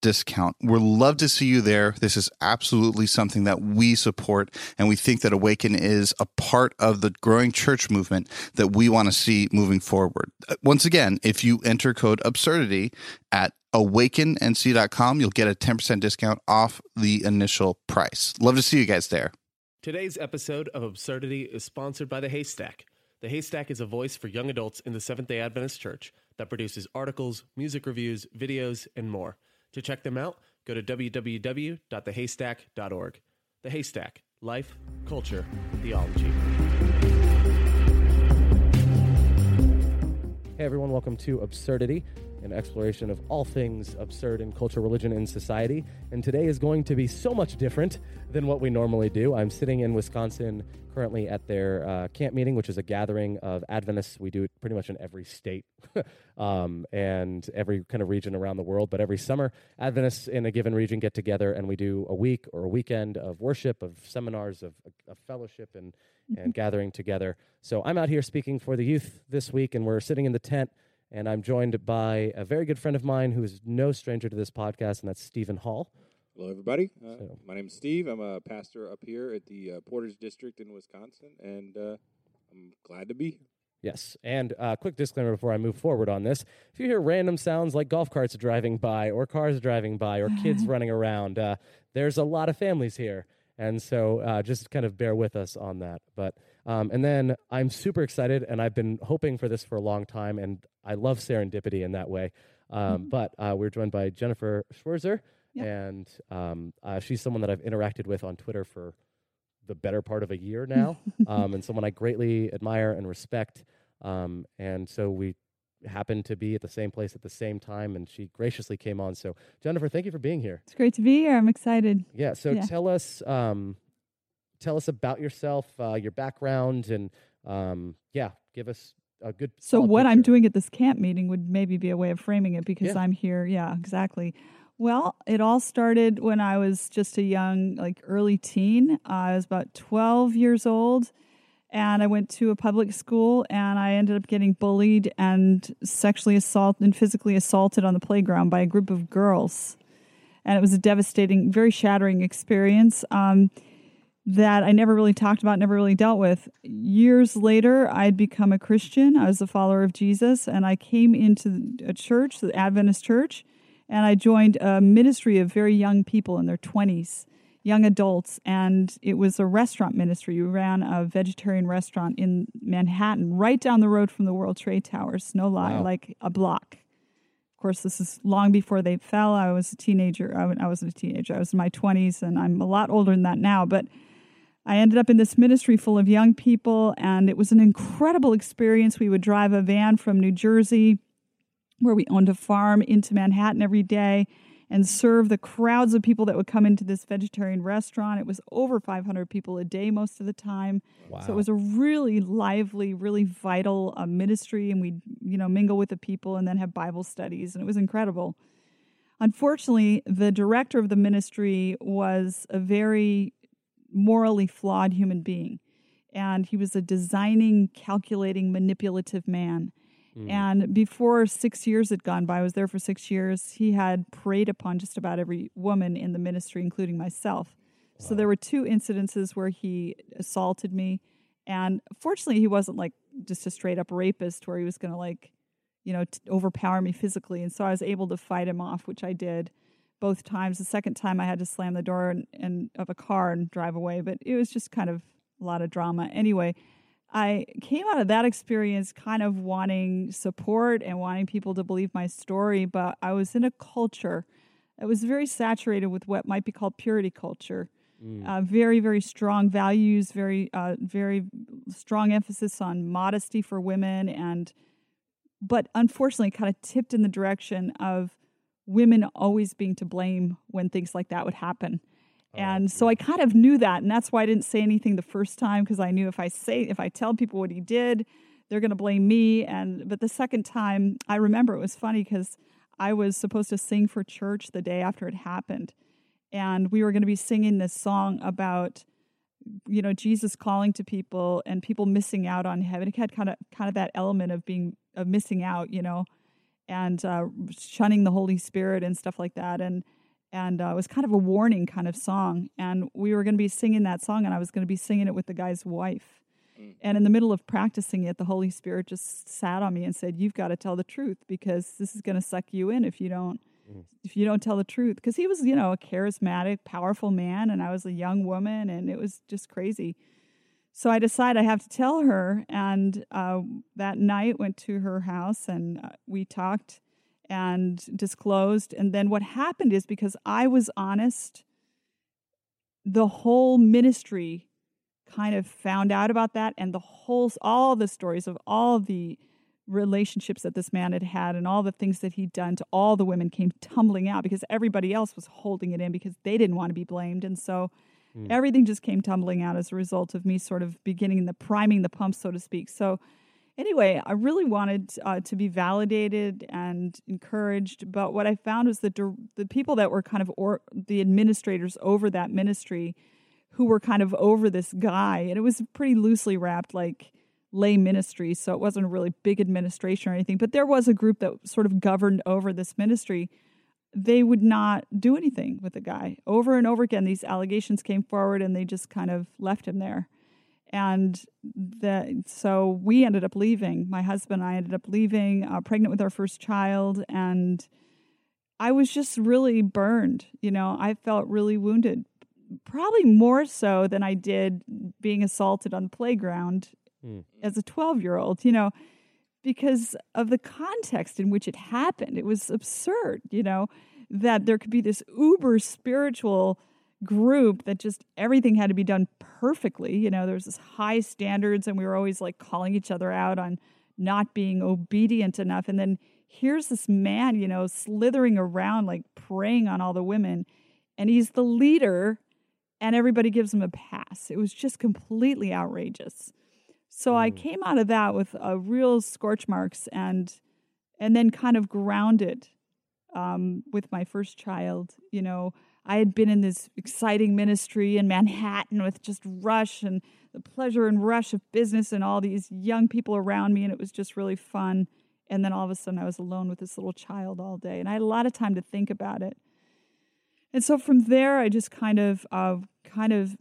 discount. We'd love to see you there. This is absolutely something that we support, and we think that Awaken is a part of the growing church movement that we want to see moving forward. Uh, once again, if you enter code absurdity at awakennc.com, you'll get a 10% discount off the initial price. Love to see you guys there. Today's episode of Absurdity is sponsored by The Haystack. The Haystack is a voice for young adults in the Seventh day Adventist Church that produces articles, music reviews, videos, and more. To check them out, go to www.thehaystack.org. The Haystack Life, Culture, Theology. Hey everyone, welcome to Absurdity, an exploration of all things absurd in culture, religion, and society. And today is going to be so much different than what we normally do. I'm sitting in Wisconsin currently at their uh, camp meeting, which is a gathering of Adventists. We do it pretty much in every state um, and every kind of region around the world. But every summer, Adventists in a given region get together and we do a week or a weekend of worship, of seminars, of, of fellowship, and, mm-hmm. and gathering together. So I'm out here speaking for the youth this week, and we're sitting in the tent. And I'm joined by a very good friend of mine who is no stranger to this podcast, and that's Stephen Hall. Hello, everybody. Uh, so. My name is Steve. I'm a pastor up here at the uh, Portage District in Wisconsin, and uh, I'm glad to be here. Yes. And uh, quick disclaimer before I move forward on this. If you hear random sounds like golf carts driving by, or cars driving by, or kids running around, uh, there's a lot of families here. And so uh, just kind of bear with us on that. But um, and then I'm super excited, and I've been hoping for this for a long time, and I love serendipity in that way. Um, mm-hmm. But we're joined by Jennifer Schwirzer, Yep. And um, uh, she's someone that I've interacted with on Twitter for the better part of a year now, um, and someone I greatly admire and respect. Um, and so we happened to be at the same place at the same time, and she graciously came on. So, Jennifer, thank you for being here. It's great to be here. I'm excited. Yeah. So, yeah. tell us, um, tell us about yourself, uh, your background, and um, yeah, give us a good. So, what picture. I'm doing at this camp meeting would maybe be a way of framing it because yeah. I'm here. Yeah, exactly. Well, it all started when I was just a young, like early teen. Uh, I was about 12 years old, and I went to a public school, and I ended up getting bullied and sexually assaulted and physically assaulted on the playground by a group of girls. And it was a devastating, very shattering experience um, that I never really talked about, never really dealt with. Years later, I'd become a Christian. I was a follower of Jesus, and I came into a church, the Adventist church and I joined a ministry of very young people in their 20s, young adults, and it was a restaurant ministry. We ran a vegetarian restaurant in Manhattan, right down the road from the World Trade Towers, no lie, wow. like a block. Of course, this is long before they fell. I was a teenager. I, I wasn't a teenager. I was in my 20s, and I'm a lot older than that now. But I ended up in this ministry full of young people, and it was an incredible experience. We would drive a van from New Jersey where we owned a farm into Manhattan every day and serve the crowds of people that would come into this vegetarian restaurant. It was over 500 people a day most of the time. Wow. So it was a really lively, really vital uh, ministry, and we'd you know mingle with the people and then have Bible studies, and it was incredible. Unfortunately, the director of the ministry was a very morally flawed human being, and he was a designing, calculating, manipulative man. Mm. And before six years had gone by, I was there for six years, he had preyed upon just about every woman in the ministry, including myself. Wow. So there were two incidences where he assaulted me And fortunately, he wasn't like just a straight up rapist where he was going to like, you know, t- overpower me physically. And so I was able to fight him off, which I did both times. The second time I had to slam the door and, and of a car and drive away, but it was just kind of a lot of drama. Anyway, I came out of that experience kind of wanting support and wanting people to believe my story, but I was in a culture that was very saturated with what might be called purity culture. Mm. Uh, very, very strong values, very, uh, very strong emphasis on modesty for women, and but unfortunately, kind of tipped in the direction of women always being to blame when things like that would happen. Oh, and so I kind of knew that, and that's why I didn't say anything the first time because I knew if I say if I tell people what he did, they're going to blame me. And but the second time, I remember it was funny because I was supposed to sing for church the day after it happened, and we were going to be singing this song about you know Jesus calling to people and people missing out on heaven. It had kind of kind of that element of being of missing out, you know, and uh, shunning the Holy Spirit and stuff like that. And and uh, it was kind of a warning kind of song. And we were going to be singing that song, and I was going to be singing it with the guy's wife. Mm. And in the middle of practicing it, the Holy Spirit just sat on me and said, "You've got to tell the truth because this is going to suck you in if you don't." Mm. If you don't tell the truth, because he was, you know, a charismatic, powerful man, and I was a young woman, and it was just crazy. So I decide I have to tell her, and uh, that night went to her house, and uh, we talked and disclosed. And then what happened is because I was honest, the whole ministry kind of found out about that, and the whole, all the stories of all the relationships that this man had had and all the things that he'd done to all the women came tumbling out because everybody else was holding it in because they didn't want to be blamed. And so mm. everything just came tumbling out as a result of me sort of beginning the priming the pump, so to speak. So anyway, I really wanted uh, to be validated and encouraged. But what I found was that the people that were kind of or, the administrators over that ministry, who were kind of over this guy, and it was pretty loosely wrapped, like lay ministry, so it wasn't a really big administration or anything. But there was a group that sort of governed over this ministry. They would not do anything with the guy. Over and over again, these allegations came forward, and they just kind of left him there and the, so we ended up leaving. My husband and I ended up leaving, uh, pregnant with our first child, and I was just really burned. You know, I felt really wounded, probably more so than I did being assaulted on the playground mm. as a 12 year old, you know, because of the context in which it happened. It was absurd, you know, that there could be this uber spiritual group that just everything had to be done perfectly. You know, there's this high standards, and we were always like calling each other out on not being obedient enough. And then here's this man, you know, slithering around like preying on all the women, and he's the leader, and everybody gives him a pass. It was just completely outrageous. So mm. I came out of that with a real scorch marks and and then kind of grounded um, with my first child, you know, I had been in this exciting ministry in Manhattan with just rush and the pleasure and rush of business and all these young people around me, and it was just really fun. And then all of a sudden, I was alone with this little child all day, and I had a lot of time to think about it. And so from there, I just kind of, uh, kind of,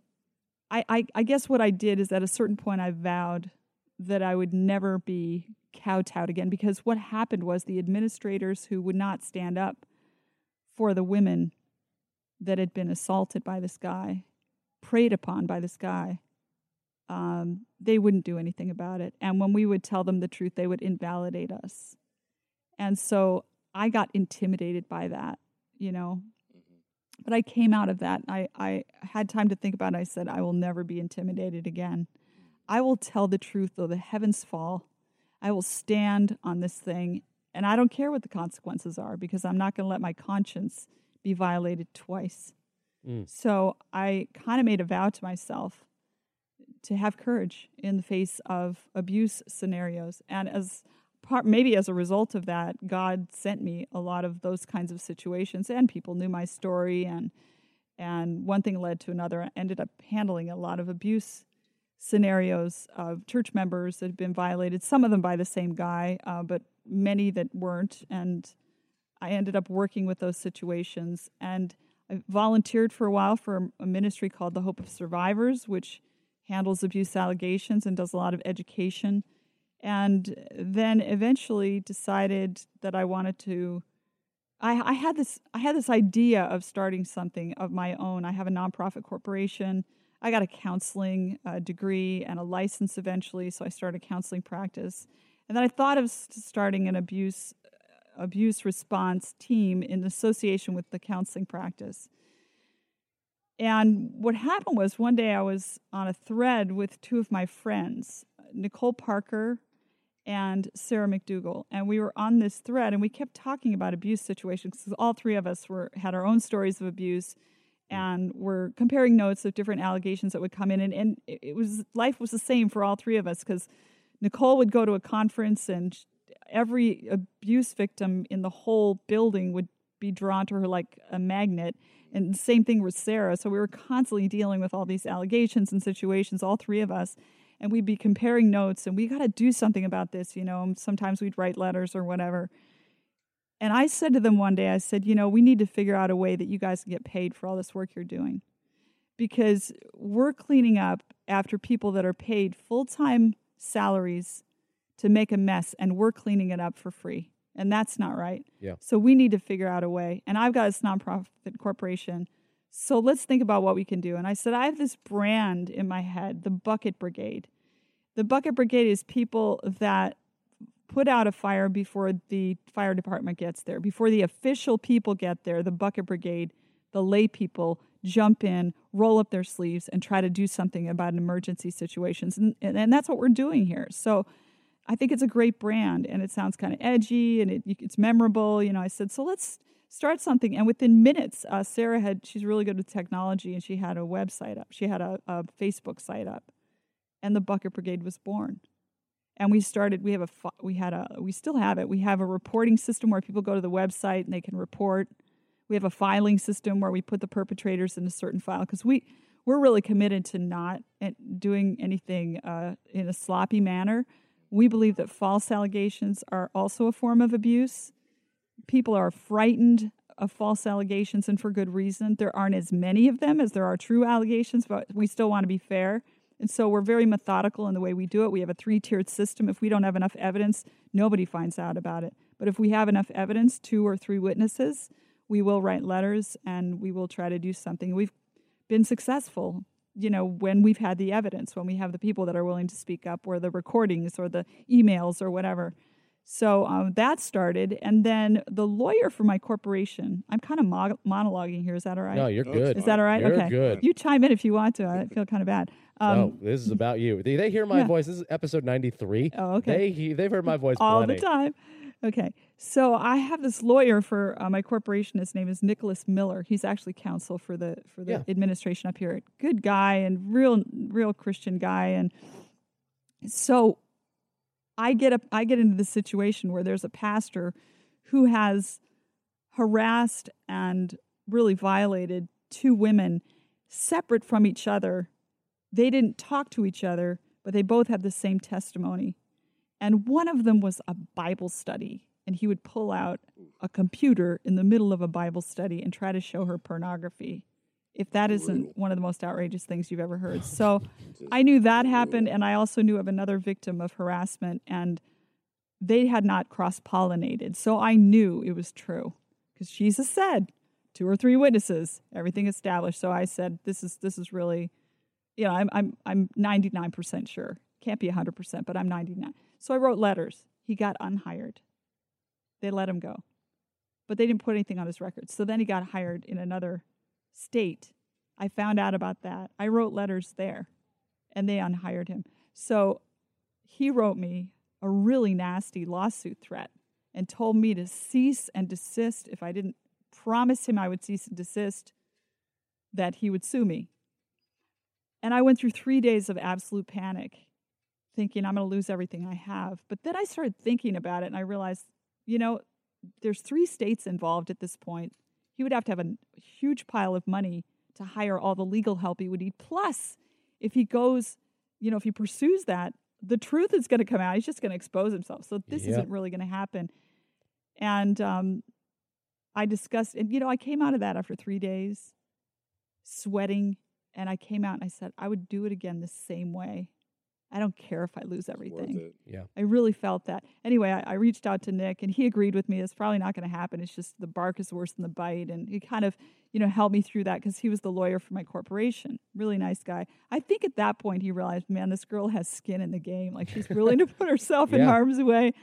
I, I, I guess what I did is at a certain point, I vowed that I would never be kowtowed again because what happened was the administrators who would not stand up for the women that had been assaulted by this guy, preyed upon by this guy, um, they wouldn't do anything about it. And when we would tell them the truth, they would invalidate us. And so I got intimidated by that, you know. But I came out of that. I, I had time to think about it. I said, I will never be intimidated again. I will tell the truth, though the heavens fall. I will stand on this thing, and I don't care what the consequences are because I'm not going to let my conscience be violated twice. Mm. So I kind of made a vow to myself to have courage in the face of abuse scenarios. And as part, maybe as a result of that, God sent me a lot of those kinds of situations, and people knew my story, and and one thing led to another. I ended up handling a lot of abuse scenarios of church members that had been violated. Some of them by the same guy, uh, but many that weren't, and I ended up working with those situations. And I volunteered for a while for a ministry called the Hope of Survivors, which handles abuse allegations and does a lot of education. And then eventually decided that I wanted to. I, I had this I had this idea of starting something of my own. I have a nonprofit corporation. I got a counseling uh, degree and a license eventually, so I started counseling practice. And then I thought of starting an abuse abuse response team in association with the counseling practice. And what happened was one day I was on a thread with two of my friends, Nicole Parker and Sarah McDugal, and we were on this thread and we kept talking about abuse situations because all three of us were had our own stories of abuse mm. and were comparing notes of different allegations that would come in and, and it was life was the same for all three of us because Nicole would go to a conference and every abuse victim in the whole building would be drawn to her like a magnet. And the same thing with Sarah. So we were constantly dealing with all these allegations and situations, all three of us. And we'd be comparing notes, and we got to do something about this, you know. Sometimes we'd write letters or whatever. And I said to them one day, I said, you know, we need to figure out a way that you guys can get paid for all this work you're doing. Because we're cleaning up after people that are paid full time salaries to make a mess and we're cleaning it up for free. And that's not right. Yeah. So we need to figure out a way. And I've got this nonprofit corporation. So let's think about what we can do. And I said, I have this brand in my head, the Bucket Brigade. The Bucket Brigade is people that put out a fire before the fire department gets there. Before the official people get there, the Bucket Brigade, the lay people, jump in, roll up their sleeves, and try to do something about an emergency situations. And, and, and that's what we're doing here. So I think it's a great brand and it sounds kind of edgy and it, it's memorable. You know, I said, so let's start something. And within minutes, uh, Sarah had, she's really good with technology and she had a website up. She had a, a Facebook site up and the Bucket Brigade was born. And we started, we have a, we had a, we still have it. We have a reporting system where people go to the website and they can report. We have a filing system where we put the perpetrators in a certain file because we, we're really committed to not eh, doing anything uh, in a sloppy manner we believe that false allegations are also a form of abuse. People are frightened of false allegations, and for good reason. There aren't as many of them as there are true allegations, but we still want to be fair. And so we're very methodical in the way we do it. We have a three tiered system. If we don't have enough evidence, nobody finds out about it. But if we have enough evidence, two or three witnesses, we will write letters and we will try to do something. We've been successful you know, when we've had the evidence, when we have the people that are willing to speak up, or the recordings, or the emails, or whatever. So um, that started, and then the lawyer for my corporation. I'm kind of mo- monologuing here. Is that all right? No, you're good. Is that all right? You're okay. good. You chime in if you want to. I feel kind of bad. Um, no, this is about you. They, they hear my yeah. voice. This is episode 93. Oh, okay. They they've heard my voice all plenty. the time. Okay. So I have this lawyer for uh, my corporation. His name is Nicholas Miller. He's actually counsel for the for the yeah. administration up here. Good guy and real real Christian guy. And so I get up I get into the situation where there's a pastor who has harassed and really violated two women separate from each other. They didn't talk to each other, but they both had the same testimony. And one of them was a Bible study. And he would pull out a computer in the middle of a Bible study and try to show her pornography. If that isn't one of the most outrageous things you've ever heard. So I knew that happened. And I also knew of another victim of harassment. And they had not cross pollinated. So I knew it was true because Jesus said, two or three witnesses, everything established. So I said, this is, this is really, you know, I'm, I'm, I'm 99% sure. Can't be 100%, but I'm 99. So I wrote letters. He got unhired. They let him go. But they didn't put anything on his record. So then he got hired in another state. I found out about that. I wrote letters there and they unhired him. So he wrote me a really nasty lawsuit threat and told me to cease and desist if I didn't promise him I would cease and desist, that he would sue me. And I went through three days of absolute panic thinking I'm going to lose everything I have. But then I started thinking about it and I realized, you know, there's three states involved at this point. He would have to have a huge pile of money to hire all the legal help he would need. Plus, if he goes, you know, if he pursues that, the truth is going to come out. He's just going to expose himself. So this yep. isn't really going to happen. And um, I discussed, and you know, I came out of that after three days, sweating And I came out and I said, I would do it again the same way. I don't care if I lose everything. Yeah. I really felt that. Anyway, I, I, reached out to Nick and he agreed with me. It's probably not going to happen. It's just the bark is worse than the bite. And he kind of, you know, helped me through that because he was the lawyer for my corporation. Really nice guy. I think at that point he realized, man, this girl has skin in the game. Like she's willing to put herself yeah. in harm's way.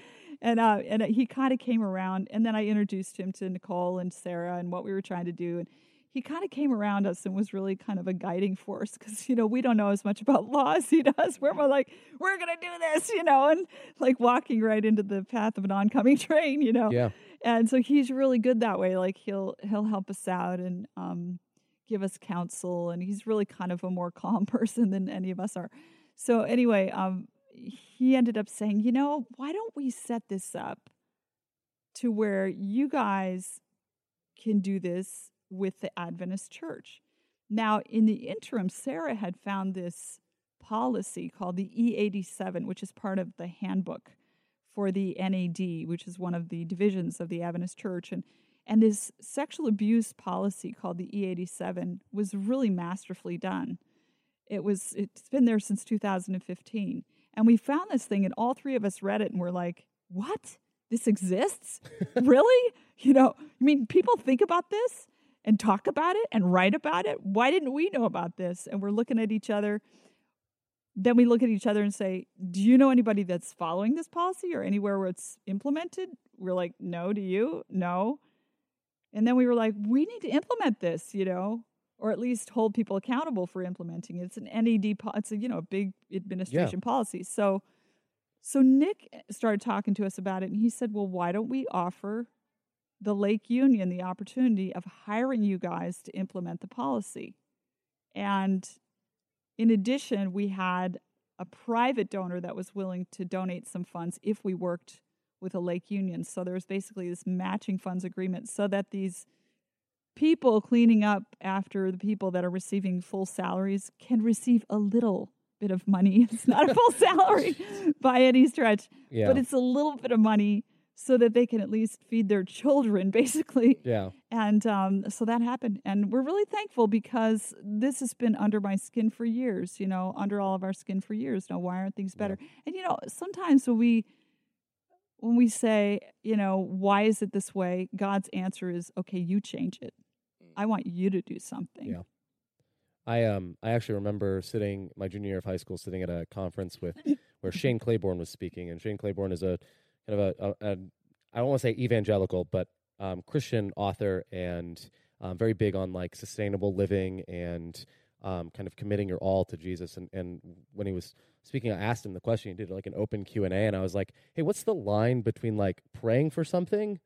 And, uh, and he kind of came around. And then I introduced him to Nicole and Sarah and what we were trying to do. And he kind of came around us and was really kind of a guiding force because you know we don't know as much about law as he does. We're more like we're gonna do this you know and like walking right into the path of an oncoming train you know? Yeah. And so he's really good that way like he'll he'll help us out and um, give us counsel and he's really kind of a more calm person than any of us are. So anyway um, he ended up saying you know why don't we set this up to where you guys can do this with the Adventist church. Now, in the interim, Sarah had found this policy called the E87, which is part of the handbook for the NAD, which is one of the divisions of the Adventist church. And, and this sexual abuse policy called the E87 was really masterfully done. It was it's been there since 2015. And we found this thing and all three of us read it and we're like, "What? This exists? really? You know, I mean, people think about this and talk about it and write about it. Why didn't we know about this? And we're looking at each other. Then we look at each other and say, Do you know anybody that's following this policy or anywhere where it's implemented? We're like, No, do you? No. And then we were like, We need to implement this, you know, or at least hold people accountable for implementing it. It's an NAD, it's a, you know, a big administration yeah. policy. So, so Nick eh, started talking to us about it and he said, Well, why don't we offer the Lake Union the opportunity of hiring you guys to implement the policy. And in addition, we had a private donor that was willing to donate some funds if we worked with a Lake Union. So there was basically this matching funds agreement so that these people cleaning up after the people that are receiving full salaries can receive a little bit of money. It's not a full salary by any stretch, yeah. but it's a little bit of money so that they can at least feed their children, basically. Yeah. And um, so that happened. And we're really thankful because this has been under my skin for years, you know, under all of our skin for years. Now, why aren't things better? Yeah. And, you know, sometimes when we, when we say, you know, why is it this way? God's answer is, okay, you change it. Mm. I want you to do something. Yeah. I um I actually remember sitting my junior year of high school sitting at a conference with where Shane Claiborne was speaking and Shane Claiborne is a kind of a, a, a I don't want to say evangelical, but um, Christian author and um, very big on like sustainable living and um, kind of committing your all to Jesus. And, and when he was speaking, I asked him the question. He did like an open Q and A, and I was like, "Hey, what's the line between like praying for something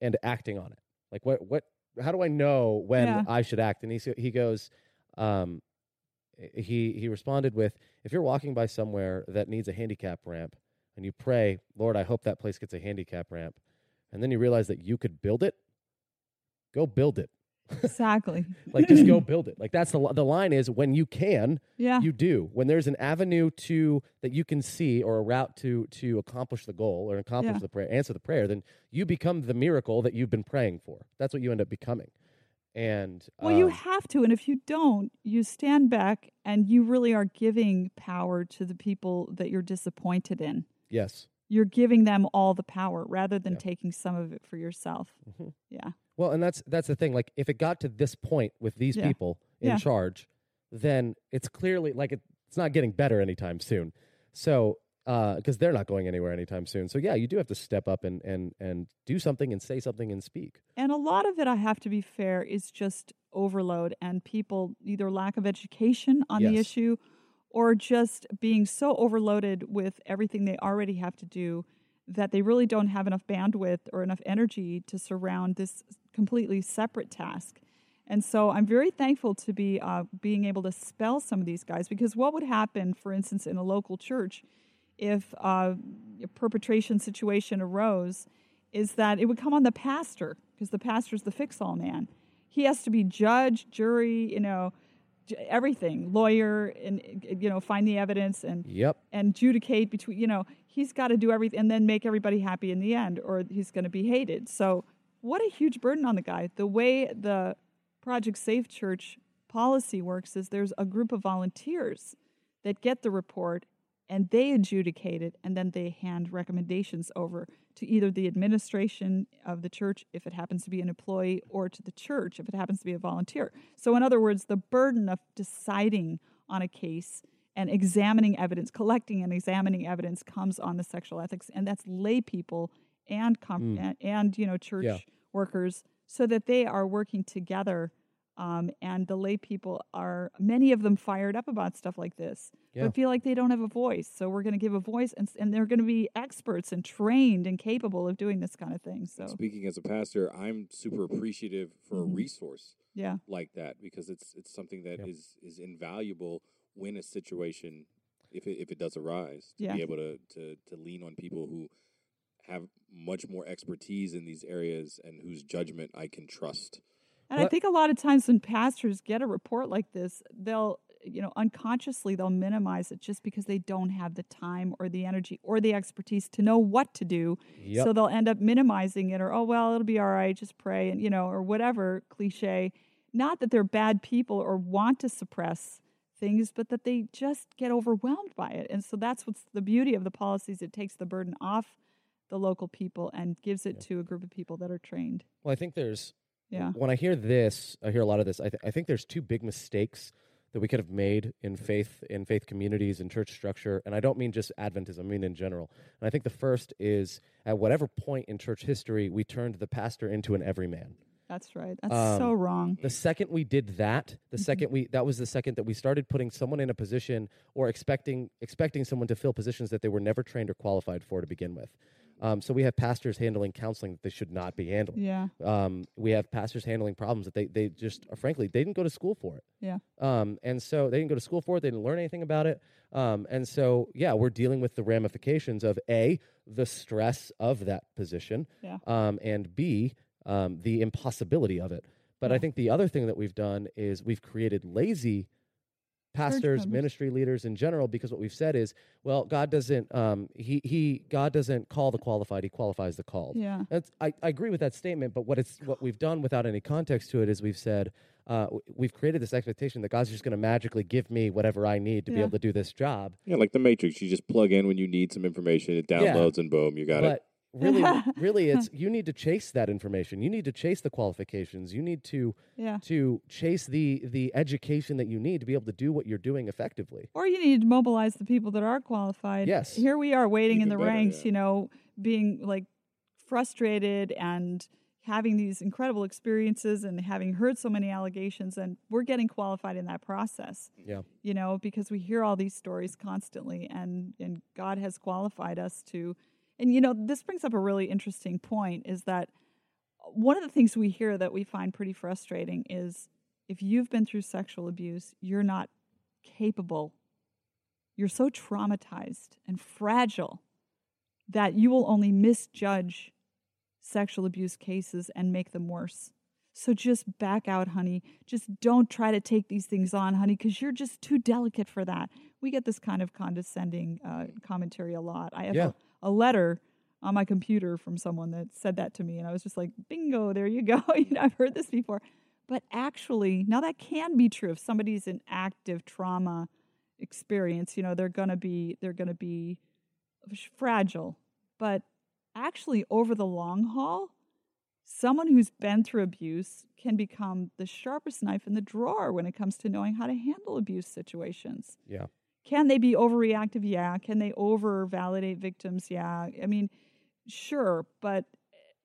and acting on it? Like, what what? How do I know when yeah. I should act?" And he he goes, um, he he responded with, "If you're walking by somewhere that needs a handicap ramp." And you pray, Lord, I hope that place gets a handicap ramp, and then you realize that you could build it, go build it. Exactly. like just go build it. Like that's the the line is when you can, yeah. you do. When there's an avenue to that you can see or a route to to accomplish the goal or accomplish yeah. the prayer, answer the prayer, then you become the miracle that you've been praying for. That's what you end up becoming. And well, um, you have to, and if you don't, you stand back and you really are giving power to the people that you're disappointed in. Yes. You're giving them all the power rather than yeah. taking some of it for yourself. Mm-hmm. Yeah. Well, and that's that's the thing. Like, if it got to this point with these yeah. people in yeah. charge, then it's clearly like it, it's not getting better anytime soon. So, because uh, they're not going anywhere anytime soon. So, yeah, you do have to step up and and and do something and say something and speak. And a lot of it, I have to be fair, is just overload and people either lack of education on yes. the issue or just being so overloaded with everything they already have to do that they really don't have enough bandwidth or enough energy to surround this completely separate task. And so I'm very thankful to be uh, being able to spell some of these guys because what would happen, for instance, in a local church, if uh, a perpetration situation arose, is that it would come on the pastor because the pastor's the fix-all man. He has to be judge, jury, you know, everything lawyer and you know find the evidence and yep. and adjudicate between you know he's got to do everything and then make everybody happy in the end or he's going to be hated. So what a huge burden on the guy. The way the project safe church policy works is there's a group of volunteers that get the report and they adjudicate it and then they hand recommendations over to either the administration of the church if it happens to be an employee or to the church if it happens to be a volunteer so in other words the burden of deciding on a case and examining evidence collecting and examining evidence comes on the sexual ethics and that's lay people and mm. and, and, you know church yeah. workers so that they are working together um, and the lay people are many of them fired up about stuff like this yeah. but feel like they don't have a voice so we're going to give a voice and, and they're going to be experts and trained and capable of doing this kind of thing so and speaking as a pastor i'm super appreciative for mm-hmm. a resource yeah. like that because it's it's something that yeah. is is invaluable when a situation if it, if it does arise to yeah. be able to, to to lean on people who have much more expertise in these areas and whose judgment I can trust. And? I think a lot of times when pastors get a report like this, they'll, you know, unconsciously they'll minimize it just because they don't have the time or the energy or the expertise to know what to do. Yep. So they'll end up minimizing it or, oh, well, it'll be all right, just pray, and, you know, or whatever cliche. Not that they're bad people or want to suppress things, but that they just get overwhelmed by it. And so that's what's the beauty of the policies. It takes the burden off the local people and gives it yeah. to a group of people that are trained. Well, I think there's yeah. When I hear this, I hear a lot of this. I, th- I think there's two big mistakes that we could have made in faith in faith communities and church structure and i don't mean just adventism i mean in general and i think the first is at whatever point in church history we turned the pastor into an everyman that's right that's um, so wrong the second we did that the mm-hmm. second we that was the second that we started putting someone in a position or expecting expecting someone to fill positions that they were never trained or qualified for to begin with um, so we have pastors handling counseling that they should not be handling. Yeah. Um, we have pastors handling problems that they, they just, frankly, they didn't go to school for it. Yeah. Um, and so they didn't go to school for it. They didn't learn anything about it. Um, and so, yeah, we're dealing with the ramifications of A, the stress of that position, yeah. um, and B, um, the impossibility of it. But yeah. I think the other thing that we've done is we've created lazy pastors, ministry leaders in general, because what we've said is, well, God doesn't, um, he, he, God doesn't call the qualified; He qualifies the called. Yeah, That's, I, I agree with that statement. But what it's, what we've done without any context to it is we've said, uh, we've created this expectation that God's just going to magically give me whatever I need to yeah. be able to do this job. Yeah, like the Matrix. You just plug in when you need some information, it downloads, yeah. and boom, you got but, it really really it's you need to chase that information. You need to chase the qualifications. You need to yeah. to chase the the education that you need to be able to do what you're doing effectively. Or you need to mobilize the people that are qualified. Yes. Here we are waiting Even in the better, ranks yeah. you know being like frustrated and having these incredible experiences and having heard so many allegations and we're getting qualified in that process yeah. you know because we hear all these stories constantly and and god has qualified us to and you know, this brings up a really interesting point is that one of the things we hear that we find pretty frustrating is if you've been through sexual abuse, you're not capable. You're so traumatized and fragile that you will only misjudge sexual abuse cases and make them worse. So just back out, honey. Just don't try to take these things on, honey, because you're just too delicate for that. We get this kind of condescending uh, commentary a lot. I have yeah. a a letter on my computer from someone that said that to me and I was just like, bingo, there you go. you know, I've heard this before. But actually, now that can be true if somebody's in active trauma experience, you know, they're going to be they're going to be fragile. But actually over the long haul, someone who's been through abuse can become the sharpest knife in the drawer when it comes to knowing how to handle abuse situations. Yeah. Can they be overreactive? Yeah. Can they over validate victims? Yeah. I mean, sure, but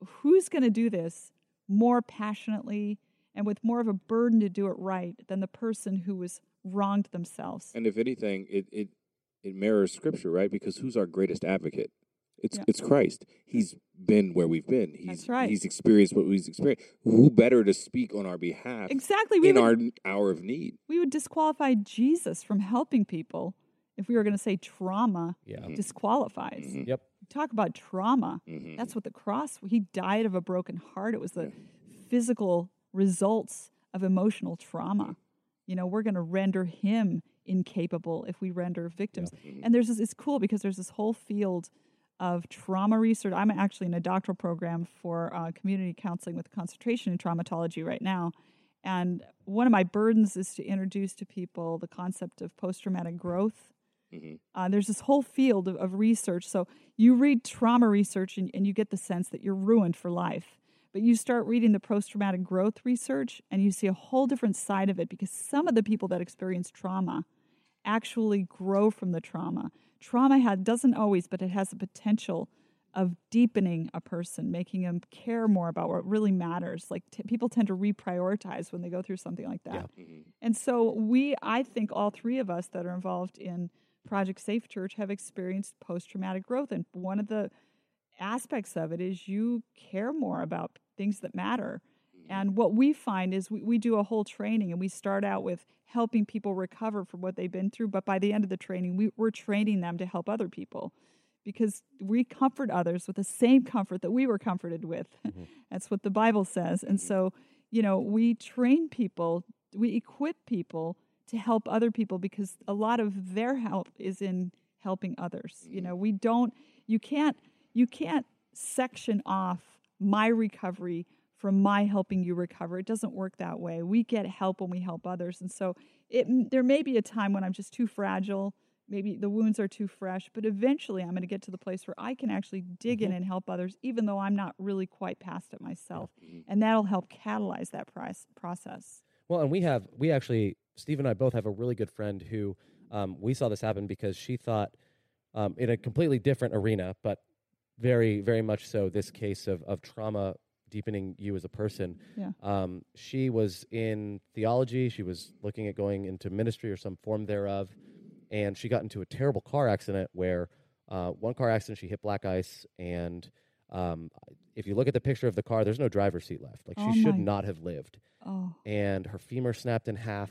who's going to do this more passionately and with more of a burden to do it right than the person who was wronged themselves? And if anything, it, it, it mirrors scripture, right? Because who's our greatest advocate? It's yeah. it's Christ. He's been where we've been. He's That's right. he's experienced what we've experienced. Who better to speak on our behalf? Exactly. We in would, our hour of need. We would disqualify Jesus from helping people if we were going to say trauma yeah. Mm-hmm. disqualifies. Mm-hmm. Yep. Talk about trauma. Mm-hmm. That's what the cross. He died of a broken heart. It was the physical results of emotional trauma. Mm-hmm. You know, we're going to render him incapable if we render victims. Yeah. Mm-hmm. And there's this, it's cool because there's this whole field of trauma research. I'm actually in a doctoral program for uh, community counseling with a concentration in traumatology right now. And one of my burdens is to introduce to people the concept of post traumatic growth. Mm-hmm. Uh, there's this whole field of, of, research. So you read trauma research and, and you get the sense that you're ruined for life. But you start reading the post traumatic growth research and you see a whole different side of it because some of the people that experience trauma actually grow from the trauma. Trauma had, doesn't always, but it has the potential of deepening a person, making them care more about what really matters. Like t- people tend to reprioritize when they go through something like that. Yeah. Mm-hmm. And so we, I think all three of us that are involved in Project Safe Church have experienced post traumatic growth. And one of the aspects of it is you care more about things that matter. Mm-hmm. And what we find is we, we do a whole training and we start out with helping people recover from what they've been through. But by the end of the training, we, we're training them to help other people because we comfort others with the same comfort that we were comforted with. Mm-hmm. That's what the Bible says. And so, you know, we train people, we equip people to help other people because a lot of their help is in helping others. You mm-hmm. know, we don't you can't you can't section off my recovery from my helping you recover. It doesn't work that way. We get help when we help others. And so it there may be a time when I'm just too fragile maybe the wounds are too fresh, but eventually I'm going to get to the place where I can actually dig mm-hmm. in and help others, even though I'm not really quite past it myself. Mm-hmm. And that'll help catalyze that process. Well, and we have, we actually, Steve and I both have a really good friend who um, we saw this happen because she thought um, in a completely different arena, but very, very much so this case of, of trauma deepening you as a person. Yeah. Um, she was in theology. She was looking at going into ministry or some form thereof and she got into a terrible car accident where uh, one car accident she hit black ice and um, if you look at the picture of the car there's no driver's seat left like oh she should not have lived oh. and her femur snapped in half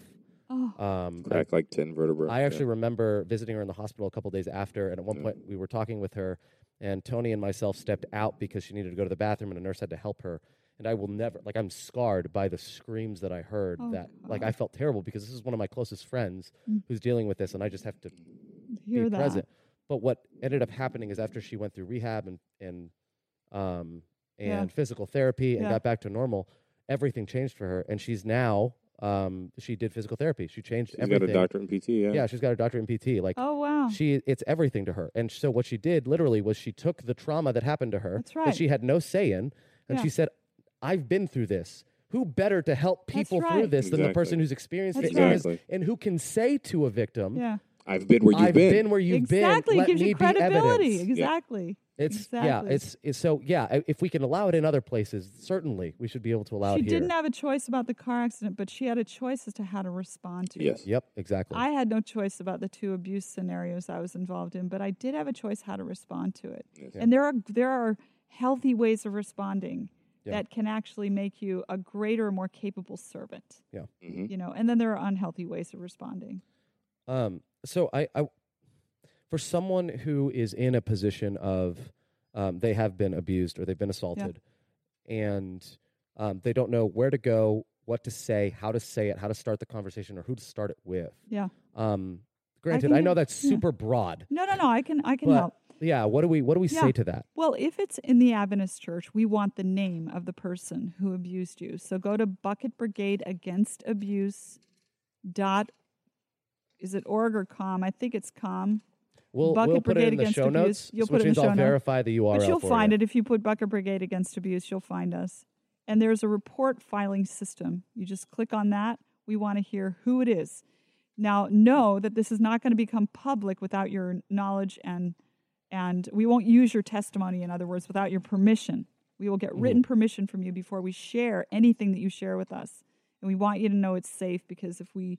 oh. um, cracked like 10 vertebrae i actually yeah. remember visiting her in the hospital a couple days after and at one yeah. point we were talking with her and tony and myself stepped out because she needed to go to the bathroom and a nurse had to help her and I will never like I'm scarred by the screams that I heard oh, that like I felt terrible because this is one of my closest friends mm. who's dealing with this and I just have to Hear be that. present. But what ended up happening is after she went through rehab and and um and yeah. physical therapy and yeah. got back to normal, everything changed for her and she's now um, she did physical therapy. She changed she's everything. got a doctorate in PT. Yeah, yeah, she's got a doctorate in PT. Like, oh wow, she it's everything to her. And so what she did literally was she took the trauma that happened to her That's right. that she had no say in, and yeah. she said, I've been through this. Who better to help people right. through this exactly. than the person who's experienced That's it exactly. and who can say to a victim, yeah. I've been where you've I've been. been where you've exactly. been. Let it gives me you credibility. Exactly. Yeah. It's exactly. yeah. It's, it's so yeah. If we can allow it in other places, certainly we should be able to allow she it here. She didn't have a choice about the car accident, but she had a choice as to how to respond to yes. it. Yes. Yep, exactly. I had no choice about the two abuse scenarios I was involved in, but I did have a choice how to respond to it. Yes. And there are there are healthy ways of responding yeah. that can actually make you a greater, more capable servant. Yeah. Mm-hmm. You know, and then there are unhealthy ways of responding. Um, so I, I, for someone who is in a position of um, they have been abused or they've been assaulted, yeah. and um, they don't know where to go, what to say, how to say it, how to start the conversation, or who to start it with. Yeah. Um, granted, I, I know that's super yeah. broad. No, no, no. I can, I can help. Yeah, what do we what do we yeah. say to that? Well, if it's in the Adventist church, we want the name of the person who abused you. So go to Bucket Brigade Against Abuse dot is it org or com? I think it's com. We'll, Bucket we'll put Brigade it in the show Abuse. notes. You'll put it in the show I'll verify the URL. But you'll find you. it if you put Bucket Brigade Against Abuse. You'll find us. And there's a report filing system. You just click on that. We want to hear who it is. Now, know that this is not going to become public without your knowledge and and we won't use your testimony, in other words, without your permission. We will get mm-hmm. written permission from you before we share anything that you share with us. And we want you to know it's safe because if we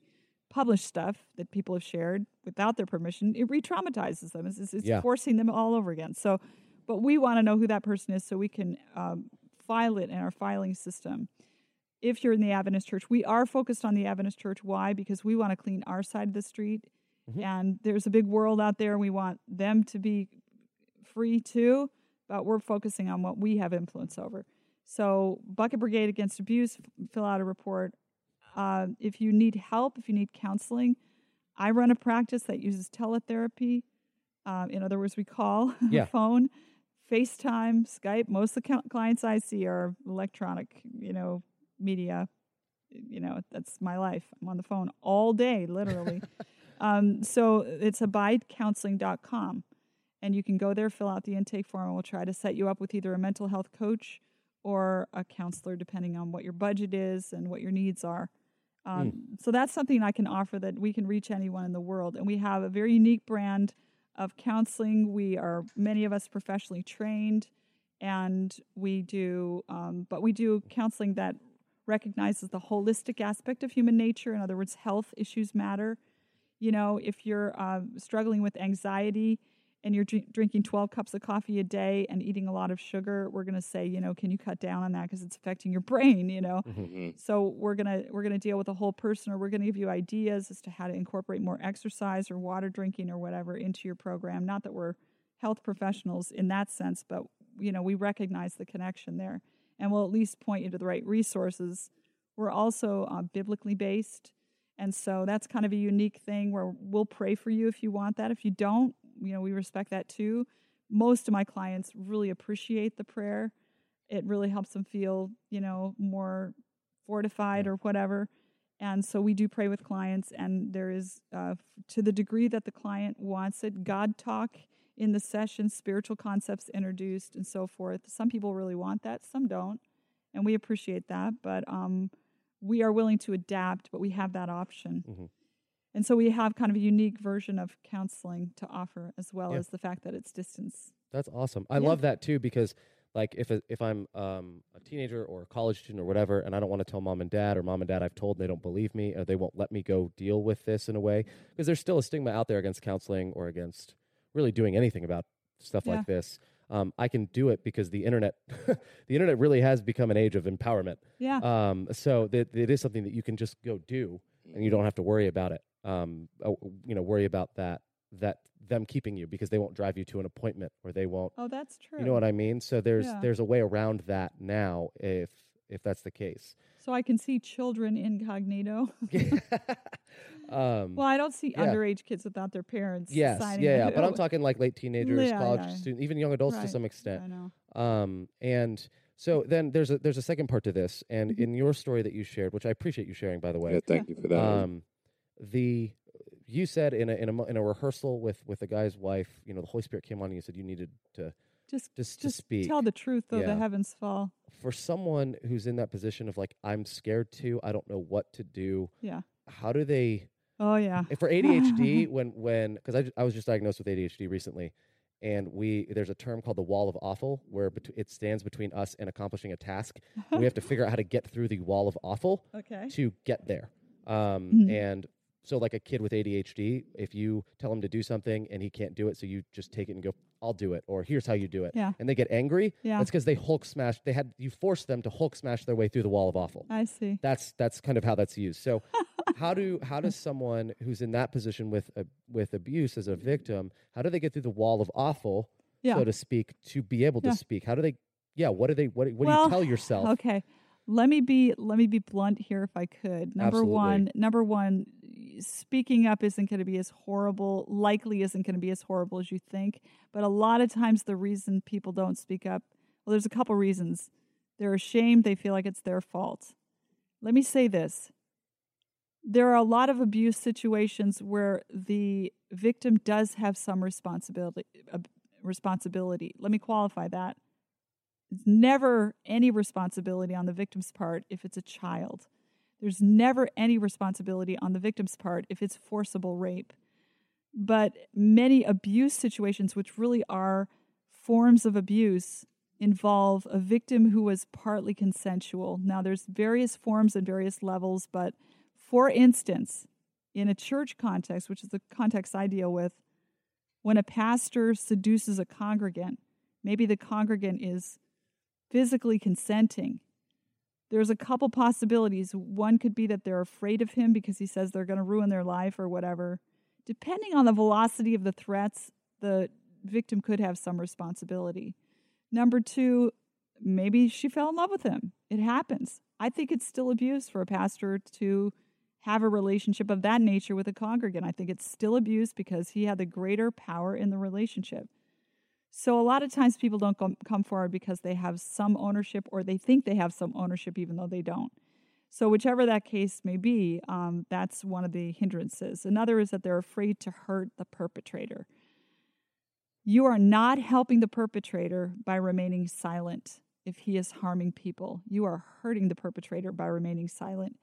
publish stuff that people have shared without their permission, it re traumatizes them. It's, it's yeah. forcing them all over again. So, but we want to know who that person is so we can um, file it in our filing system. If you're in the Adventist church, we are focused on the Adventist church. Why? Because we want to clean our side of the street. Mm-hmm. And there's a big world out there. We want them to be free too, but we're focusing on what we have influence over. So, Bucket Brigade Against Abuse, fill out a report. Uh, if you need help, if you need counseling, I run a practice that uses teletherapy. Um, in other words, we call yeah. phone, FaceTime, Skype. Most of the clients I see are electronic, you know, media you know, that's my life. I'm on the phone all day, literally. um, so it's abidecounseling.com. And you can go there, fill out the intake form, and we'll try to set you up with either a mental health coach or a counselor, depending on what your budget is and what your needs are. Um, mm. So that's something I can offer that we can reach anyone in the world. And we have a very unique brand of counseling. We are, many of us, professionally trained, and we do, um, but we do counseling that recognizes the holistic aspect of human nature. In other words, health issues matter. You know, if you're uh, struggling with anxiety, and you're drink, drinking 12 cups of coffee a day and eating a lot of sugar we're going to say you know can you cut down on that because it's affecting your brain you know? Mm-hmm. so we're going to we're going to deal with the whole person or we're going to give you ideas as to how to incorporate more exercise or water drinking or whatever into your program. Not that we're health professionals in that sense but you know we recognize the connection there and we'll at least point you to the right resources. We're also uh, biblically based and so that's kind of a unique thing where we'll pray for you if you want that. If you don't you know, we respect that too. Most of my clients really appreciate the prayer. It really helps them feel, you know, more fortified or whatever. And so we do pray with clients, and there is, uh, to the degree that the client wants it, God talk in the session, spiritual concepts introduced, and so forth. Some people really want that, some don't, and we appreciate that. But um, we are willing to adapt, but we have that option. Mm-hmm. And so we have kind of a unique version of counseling to offer as well yeah. as the fact that it's distance. That's awesome. I yeah. love that too because like if if I'm um, a teenager or a college student or whatever, and I don't want to tell mom and dad, or mom and dad I've told they don't believe me, or they won't let me go deal with this in a way, because there's still a stigma out there against counseling or against really doing anything about stuff yeah. like this. Um, I can do it because the internet, the internet really has become an age of empowerment. Yeah. Um, so that it is something that you can just go do, and you don't have to worry about it um, uh, you know, worry about that that them keeping you because they won't drive you to an appointment or they won't. Oh, that's true. You know what I mean? So there's yeah. there's a way around that now if if that's the case. So I can see children incognito. um, well, I don't see yeah. underage kids without their parents. Yes, yeah, yeah. But I'm talking like late teenagers, yeah, college students, even young adults right. to some extent. I know. Um, and so then there's a there's a second part to this, and mm-hmm. in your story that you shared, which I appreciate you sharing, by the way. Yeah, thank you for that. Um, the you said in a, in a in a rehearsal with with the guy's wife, you know, the Holy Spirit came on and you said you needed to just just, just to speak. Tell the truth though, yeah. the heavens fall. For someone who's in that position of like, I'm scared to, I don't know what to do. Yeah. How do they? Oh yeah. For ADHD, when when because I I was just diagnosed with ADHD recently, and we there's a term called the wall of awful where bet- it stands between us and accomplishing a task. we have to figure out how to get through the wall of awful okay. to get there. Um, mm-hmm. And so, like a kid with ADHD, if you tell him to do something and he can't do it, so you just take it and go, "I'll do it," or "Here's how you do it," yeah. and they get angry. Yeah. that's because they Hulk smash. They had you forced them to Hulk smash their way through the wall of awful. I see. That's that's kind of how that's used. So, how do how does someone who's in that position with a, with abuse as a victim, how do they get through the wall of awful, yeah. so to speak, to be able to yeah. speak? How do they? Yeah, what do they? What, what well, do you tell yourself? Okay, let me be let me be blunt here if I could. Number Absolutely. one, number one, speaking up isn't going to be as horrible, likely isn't going to be as horrible as you think. But a lot of times, the reason people don't speak up, well, there's a couple reasons. They're ashamed, they feel like it's their fault. Let me say this there are a lot of abuse situations where the victim does have some responsibility. Uh, responsibility. Let me qualify that. It's never any responsibility on the victim's part if it's a child. There's never any responsibility on the victim's part if it's forcible rape. But many abuse situations, which really are forms of abuse, involve a victim who was partly consensual. Now, there's various forms and various levels, but for instance, in a church context, which is the context I deal with, when a pastor seduces a congregant, maybe the congregant is physically consenting there's a couple possibilities. One could be that they're afraid of him because he says they're going to ruin their life or whatever. Depending on the velocity of the threats, the victim could have some responsibility. Number two, maybe she fell in love with him. It happens. I think it's still abuse for a pastor to have a relationship of that nature with a congregant. I think it's still abuse because he had the greater power in the relationship. So a lot of times people don't come, forward because they have some ownership or they think they have some ownership even though they don't. So, whichever that case may be, um, that's one of the hindrances. Another is that they're afraid to hurt the perpetrator. You are not helping the perpetrator by remaining silent if he is harming people. You are hurting the perpetrator by remaining silent.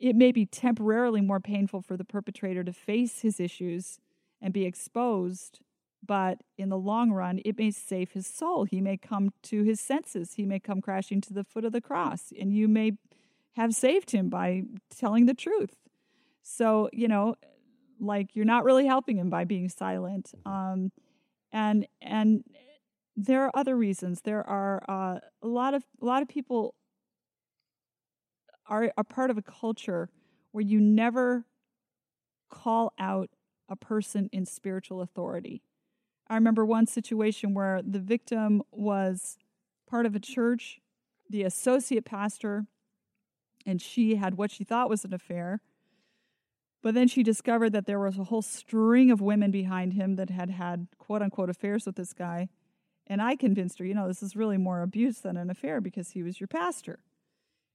It may be temporarily more painful for the perpetrator to face his issues and be exposed, but in the long run, it may save his soul. He may come to his senses. He may come crashing to the foot of the cross, and you may have saved him by telling the truth. So, you know, like you're not really helping him by being silent. Um, and and there are other reasons. There are uh, a lot of a lot of people are a part of a culture where you never call out a person in spiritual authority. I remember one situation where the victim was part of a church, the associate pastor, and she had what she thought was an affair. But then she discovered that there was a whole string of women behind him that had had quote unquote affairs with this guy. And I convinced her, you know, this is really more abuse than an affair because he was your pastor.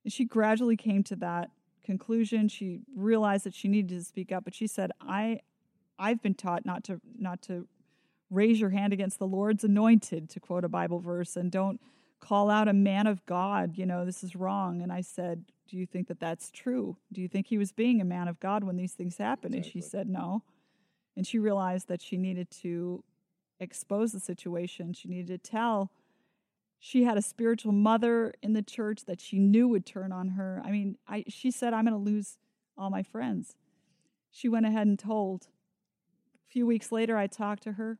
And she gradually came to that conclusion. She realized that she needed to speak up, but she said, I I've been taught not to not to raise your hand against the Lord's anointed, to quote a Bible verse, and don't call out a man of God, you know, this is wrong. And I said, Do you think that that's true? Do you think he was being a man of God when these things happened? Exactly. And she said, No. And she realized that she needed to expose the situation. She needed to tell. She had a spiritual mother in the church that she knew would turn on her. I mean, I, she said, I'm going to lose all my friends. She went ahead and told. A few weeks later, I talked to her.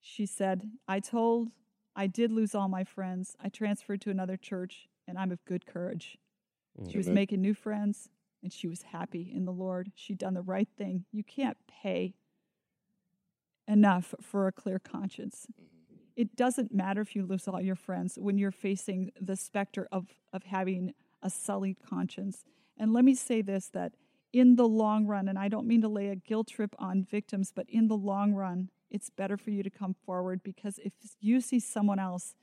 She said, I told, I did lose all my friends. I transferred to another church, and I'm of good courage. Mm-hmm. She was making new friends, and she was happy in the Lord. She'd done the right thing. You can't pay enough for a clear conscience. It doesn't matter if you lose all your friends when you're facing the specter of, of having a sullied conscience. And let me say this that in the long run, and I don't mean to lay a guilt trip on victims, but in the long run, it's better for you to come forward because if you see someone else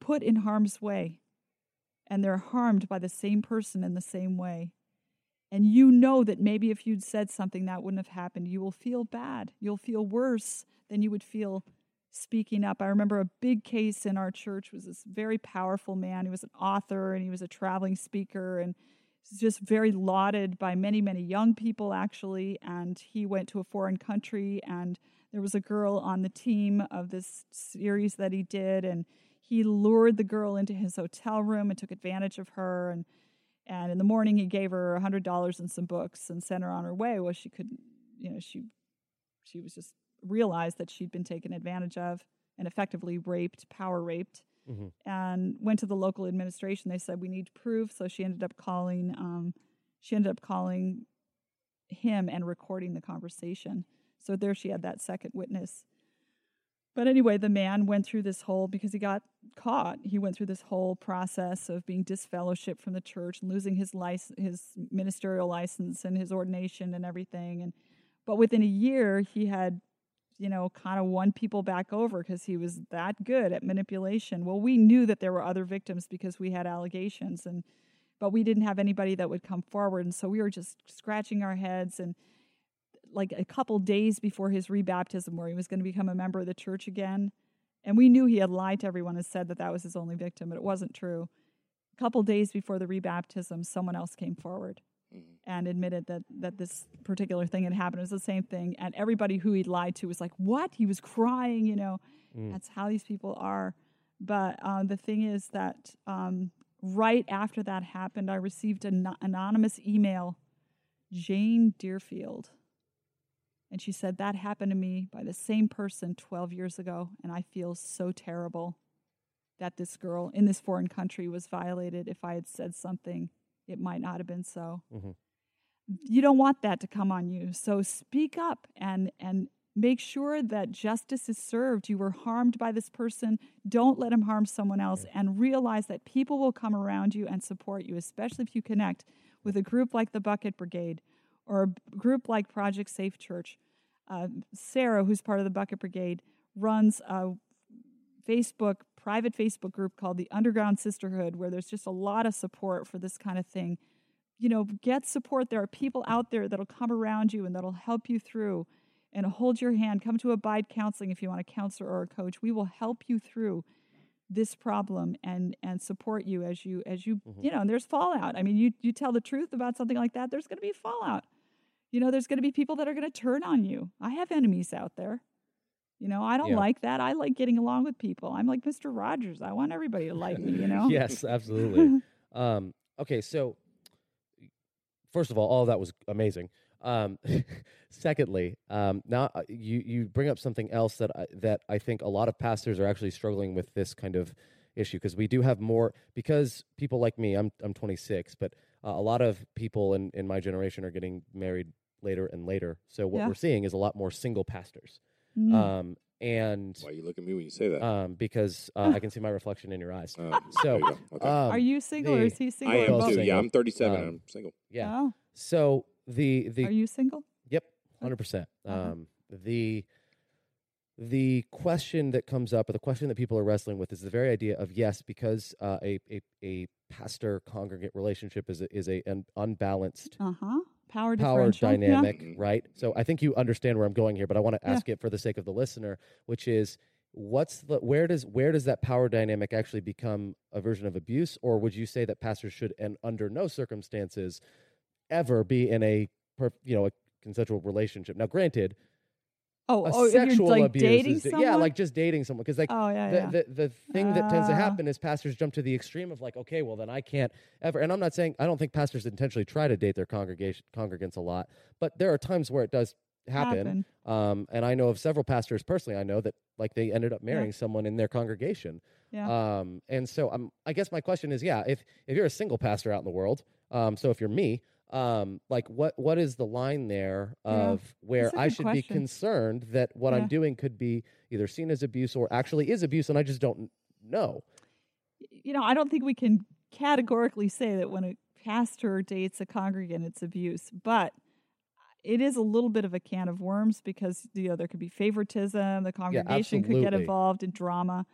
put in harm's way and they're harmed by the same person in the same way, and you know that maybe if you'd said something that wouldn't have happened, you will feel bad. You'll feel worse than you would feel speaking up. I remember a big case in our church was this very powerful man. He was an author and he was a traveling speaker and just very lauded by many, many young people actually. And he went to a foreign country and there was a girl on the team of this series that he did and he lured the girl into his hotel room and took advantage of her and and in the morning, he gave her a hundred dollars and some books and sent her on her way. Well, she couldn't, you know, she she was just realized that she'd been taken advantage of and effectively raped, power raped, mm-hmm. and went to the local administration. They said we need proof, so she ended up calling. Um, she ended up calling him and recording the conversation. So there, she had that second witness. But anyway, the man went through this whole because he got caught. He went through this whole process of being disfellowshipped from the church and losing his license, his ministerial license and his ordination and everything. And but within a year, he had, you know, kind of won people back over because he was that good at manipulation. Well, we knew that there were other victims because we had allegations, and but we didn't have anybody that would come forward, and so we were just scratching our heads and like a couple days before his rebaptism where he was going to become a member of the church again. And we knew he had lied to everyone and said that that was his only victim, but it wasn't true. A couple days before the rebaptism, someone else came forward mm-hmm. and admitted that that this particular thing had happened. It was the same thing, and everybody who he'd lied to was like, "What?" He was crying. You know, mm. that's how these people are. But uh, the thing is that um, right after that happened, I received an anonymous email. Jane Deerfield and she said, That happened to me by the same person 12 years ago, and I feel so terrible that this girl in this foreign country was violated. If I had said something, it might not have been so. Mm-hmm. You don't want that to come on you. So speak up and, and make sure that justice is served. You were harmed by this person. Don't let him harm someone else. And realize that people will come around you and support you, especially if you connect with a group like the Bucket Brigade or a group like Project Safe Church uh, Sarah, who's part of the Bucket Brigade, runs a Facebook private Facebook group called the Underground Sisterhood, where there's just a lot of support for this kind of thing. You know, get support. There are people out there that'll come around you and that'll help you through and hold your hand. Come to Abide Counseling if you want a counselor or a coach. We will help you through this problem and and support you as you as you mm-hmm. you know and there's fallout i mean you you tell the truth about something like that there's going to be fallout you know there's going to be people that are going to turn on you. I have enemies out there. You know i don't yeah. like that. I like getting along with people. I'm like mr rogers. I want everybody to like me you know? Yes absolutely. Um okay so first of all all of that was amazing. Um, secondly, um, now uh, you you bring up something else that I, that I think a lot of pastors are actually struggling with this kind of issue because we do have more because people like me, I'm I'm 26, but uh, a lot of people in in my generation are getting married later and later. So what yeah. we're seeing is a lot more single pastors. Mm. Um, and why you look at me when you say that? Um, because uh, I can see my reflection in your eyes. Uh, so, you okay. um, are you single the, or is he single? I am too. Yeah, I'm 37. Um, I'm single. Yeah. Oh. So the the Are you single? Yep, hundred percent. Uh-huh. Um, the the question that comes up, or the question that people are wrestling with, is the very idea of yes, because uh, a, a a pastor congregate relationship is a, is a an unbalanced uh-huh. Power power dynamic, yeah. right? So I think you understand where I'm going here, but I want to ask yeah. it for the sake of the listener, which is what's the where does where does that power dynamic actually become a version of abuse, or would you say that pastors should, and under no circumstances, ever be in a you know a consensual relationship. Now, granted, oh, oh sexual like abuse dating is, someone? yeah, like just dating someone because like oh, yeah, the, yeah. the the thing uh, that tends to ah. happen is pastors jump to the extreme of like okay, well then I can't ever. And I'm not saying I don't think pastors intentionally try to date their congregation congregants a lot, but there are times where it does happen. happen. Um, and I know of several pastors personally. I know that like they ended up marrying yeah. someone in their congregation. Yeah. Um, and so um, I guess my question is, yeah, if if you're a single pastor out in the world, um, so if you're me, um, like what what is the line there of yeah, where I should question. be concerned that what yeah. I'm doing could be either seen as abuse or actually is abuse, and I just don't know. You know, I don't think we can categorically say that when a pastor dates a congregant, it's abuse, but it is a little bit of a can of worms because you know there could be favoritism, the congregation yeah, could get involved in drama.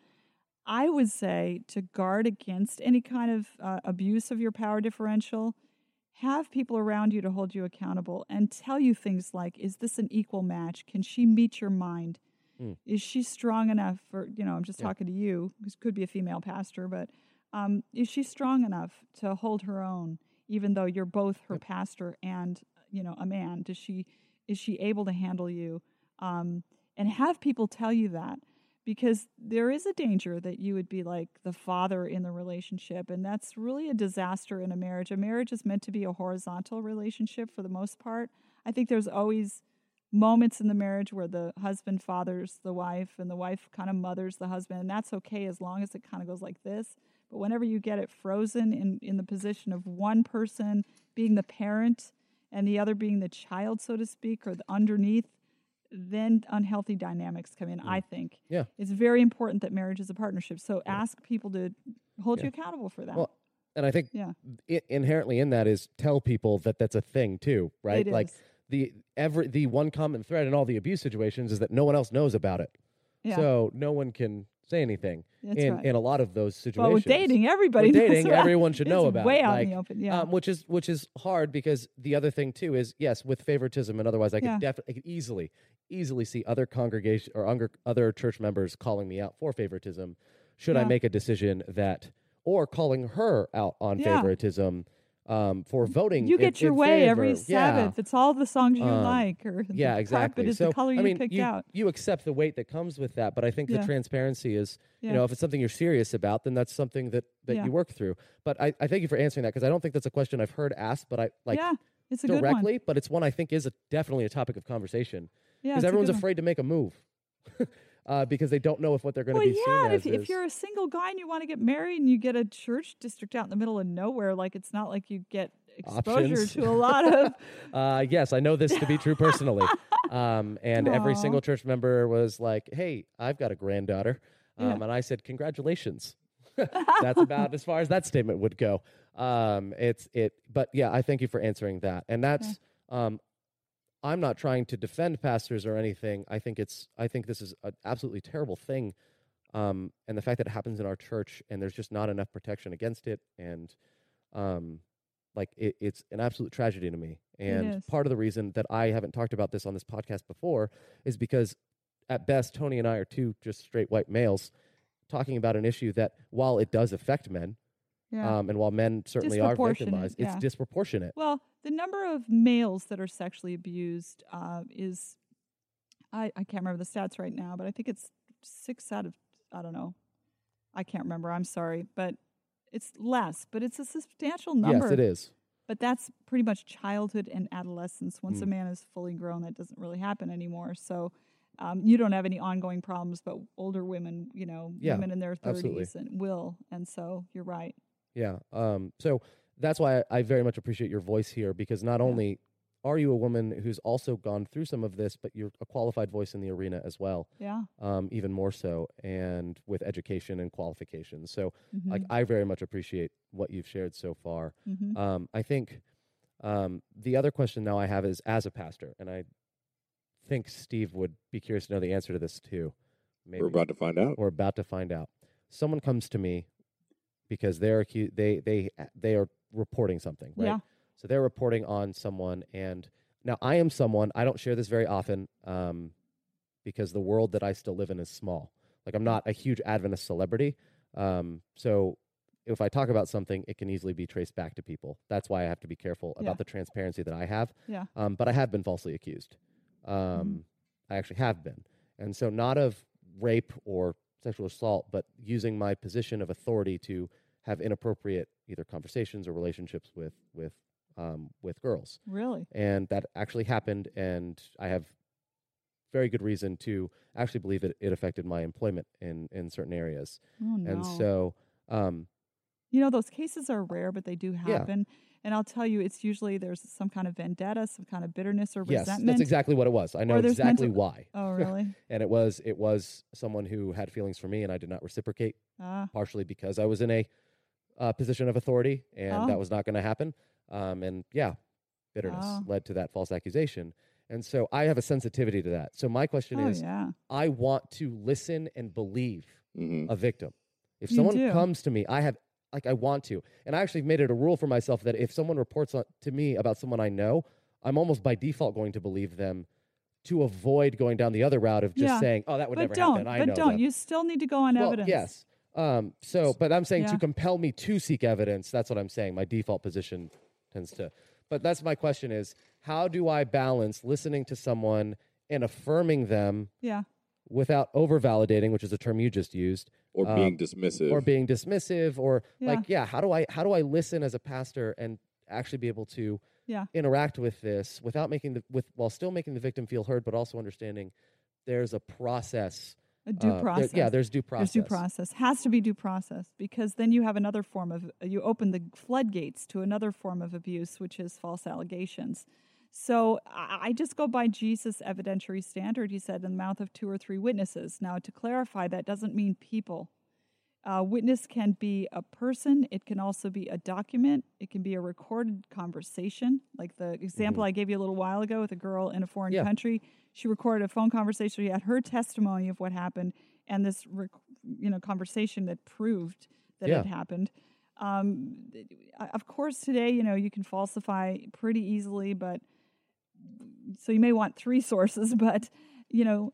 I would say to guard against any kind of uh, abuse of your power differential have people around you to hold you accountable and tell you things like is this an equal match can she meet your mind mm. is she strong enough for you know i'm just yeah. talking to you this could be a female pastor but um, is she strong enough to hold her own even though you're both her yep. pastor and you know a man does she is she able to handle you um, and have people tell you that because there is a danger that you would be like the father in the relationship and that's really a disaster in a marriage. A marriage is meant to be a horizontal relationship for the most part. I think there's always moments in the marriage where the husband fathers the wife and the wife kind of mothers the husband and that's okay as long as it kind of goes like this. But whenever you get it frozen in, in the position of one person being the parent and the other being the child so to speak or the underneath then unhealthy dynamics come in, mm. I think. Yeah. It's very important that marriage is a partnership. So yeah. ask people to hold yeah. you accountable for that. Well, and I think yeah. I- inherently in that is tell people that that's a thing too, right? It like is. the every the one common thread in all the abuse situations is that no one else knows about it. Yeah. So no one can say anything That's in, right. in a lot of those situations. But with dating, everybody dating, everyone should know about. Way it. out like, in the open, yeah. Um, which is which is hard because the other thing too is yes, with favoritism and otherwise, I could yeah. definitely, I could easily, easily see other congregation or other other church members calling me out for favoritism. Should yeah. I make a decision that, or calling her out on yeah. favoritism? Um, for voting. You get in, your in way favor. every Sabbath. Yeah. It's all the songs you um, like, or yeah, the exactly. Is so the color I mean, you picked you, out. you accept the weight that comes with that, but I think yeah. the transparency is, yeah. you know, if it's something you're serious about, then that's something that that you work through. But I, I thank you for answering that because I don't think that's a question I've heard asked, but I like yeah, it's a directly, good one. but it's one I think is a, definitely a topic of conversation because everyone's afraid to make a move. uh, because they don't know if what they're going to well, be yeah, if. If you're a single guy and you want to get married and you get a church district out in the middle of nowhere, like it's not like you get exposure Options. to a lot of. uh, yes, I know this to be true personally. Um, and Aww. every single church member was like, "Hey, I've got a granddaughter," um, yeah. and I said, "Congratulations." That's about as far as that statement would go. Um, it's it, but yeah, I thank you for answering that, and that's. Yeah. Um, I'm not trying to defend pastors or anything. I think it's I think this is an absolutely terrible thing Um, and the fact that it happens in our church and there's just not enough protection against it. And um, like it, it's an absolute tragedy to me. And part of the reason that I haven't talked about this on this podcast before is because at best, Tony and I are two just straight white males talking about an issue that while it does affect men, yeah. Um, and while men certainly are victimized, yeah. it's disproportionate. Well, the number of males that are sexually abused uh, is, I, I can't remember the stats right now, but I think it's six out of, I don't know. I can't remember. I'm sorry. But it's less, but it's a substantial number. Yes, it is. But that's pretty much childhood and adolescence. Once mm. a man is fully grown, that doesn't really happen anymore. So um, you don't have any ongoing problems, but older women, you know, yeah, women in their 30s and will. And so you're right. Yeah. Um, so that's why I, very much appreciate your voice here because not yeah. only are you a woman who's also gone through some of this, but you're a qualified voice in the arena as well. Yeah. Um, even more so, and with education and qualifications. So, mm-hmm. like, I very much appreciate what you've shared so far. Mm-hmm. Um, I think um, the other question now I have is as a pastor, and I think Steve would be curious to know the answer to this too. Maybe. We're about to find out. We're about to find out. Someone comes to me because they're they they they are reporting something, right? Yeah. So they're reporting on someone, and now I am someone. I don't share this very often um, because the world that I still live in is small. Like I'm not a huge Adventist celebrity, um, so if I talk about something, it can easily be traced back to people. That's why I have to be careful yeah. about the transparency that I have. Yeah. Um, but I have been falsely accused. Um, mm-hmm. I actually have been, and so not of rape or sexual assault, but using my position of authority to have inappropriate either conversations or relationships with with um, with girls. Really? And that actually happened, and I have very good reason to actually believe it, it affected my employment in in certain areas. Oh, no. And so, um, you know, those cases are rare, but they do happen. Yeah. And I'll tell you, it's usually there's some kind of vendetta, some kind of bitterness or yes, resentment. that's exactly what it was. I know exactly mental... why. Oh, really? and it was it was someone who had feelings for me, and I did not reciprocate. Ah. Partially because I was in a uh, position of authority, and oh. that was not going to happen. Um, and yeah, bitterness oh. led to that false accusation. And so I have a sensitivity to that. So my question oh, is yeah. I want to listen and believe mm-hmm. a victim. If someone comes to me, I have like I want to. And I actually made it a rule for myself that if someone reports to me about someone I know, I'm almost by default going to believe them to avoid going down the other route of just yeah. saying, "Oh, that would but never don't, happen." I but know don't. Them. You still need to go on well, evidence. Yes. Um, so, but I'm saying yeah. to compel me to seek evidence. That's what I'm saying. My default position tends to. But that's my question: is how do I balance listening to someone and affirming them? Yeah. Without over validating, which is a term you just used, or um, being dismissive, or being dismissive, or yeah. like, yeah, how do I how do I listen as a pastor and actually be able to yeah. interact with this without making the with while still making the victim feel heard, but also understanding there's a process a due uh, process. There, yeah, there's due process. There's due process. Has to be due process because then you have another form of you open the floodgates to another form of abuse, which is false allegations. So I just go by Jesus' evidentiary standard. He said, in the mouth of two or three witnesses. Now, to clarify, that doesn't mean people. A witness can be a person, it can also be a document, it can be a recorded conversation, like the example mm-hmm. I gave you a little while ago with a girl in a foreign yeah. country. She recorded a phone conversation. She had her testimony of what happened and this, rec- you know, conversation that proved that yeah. it happened. Um, of course, today, you know, you can falsify pretty easily, but so you may want three sources, but you know,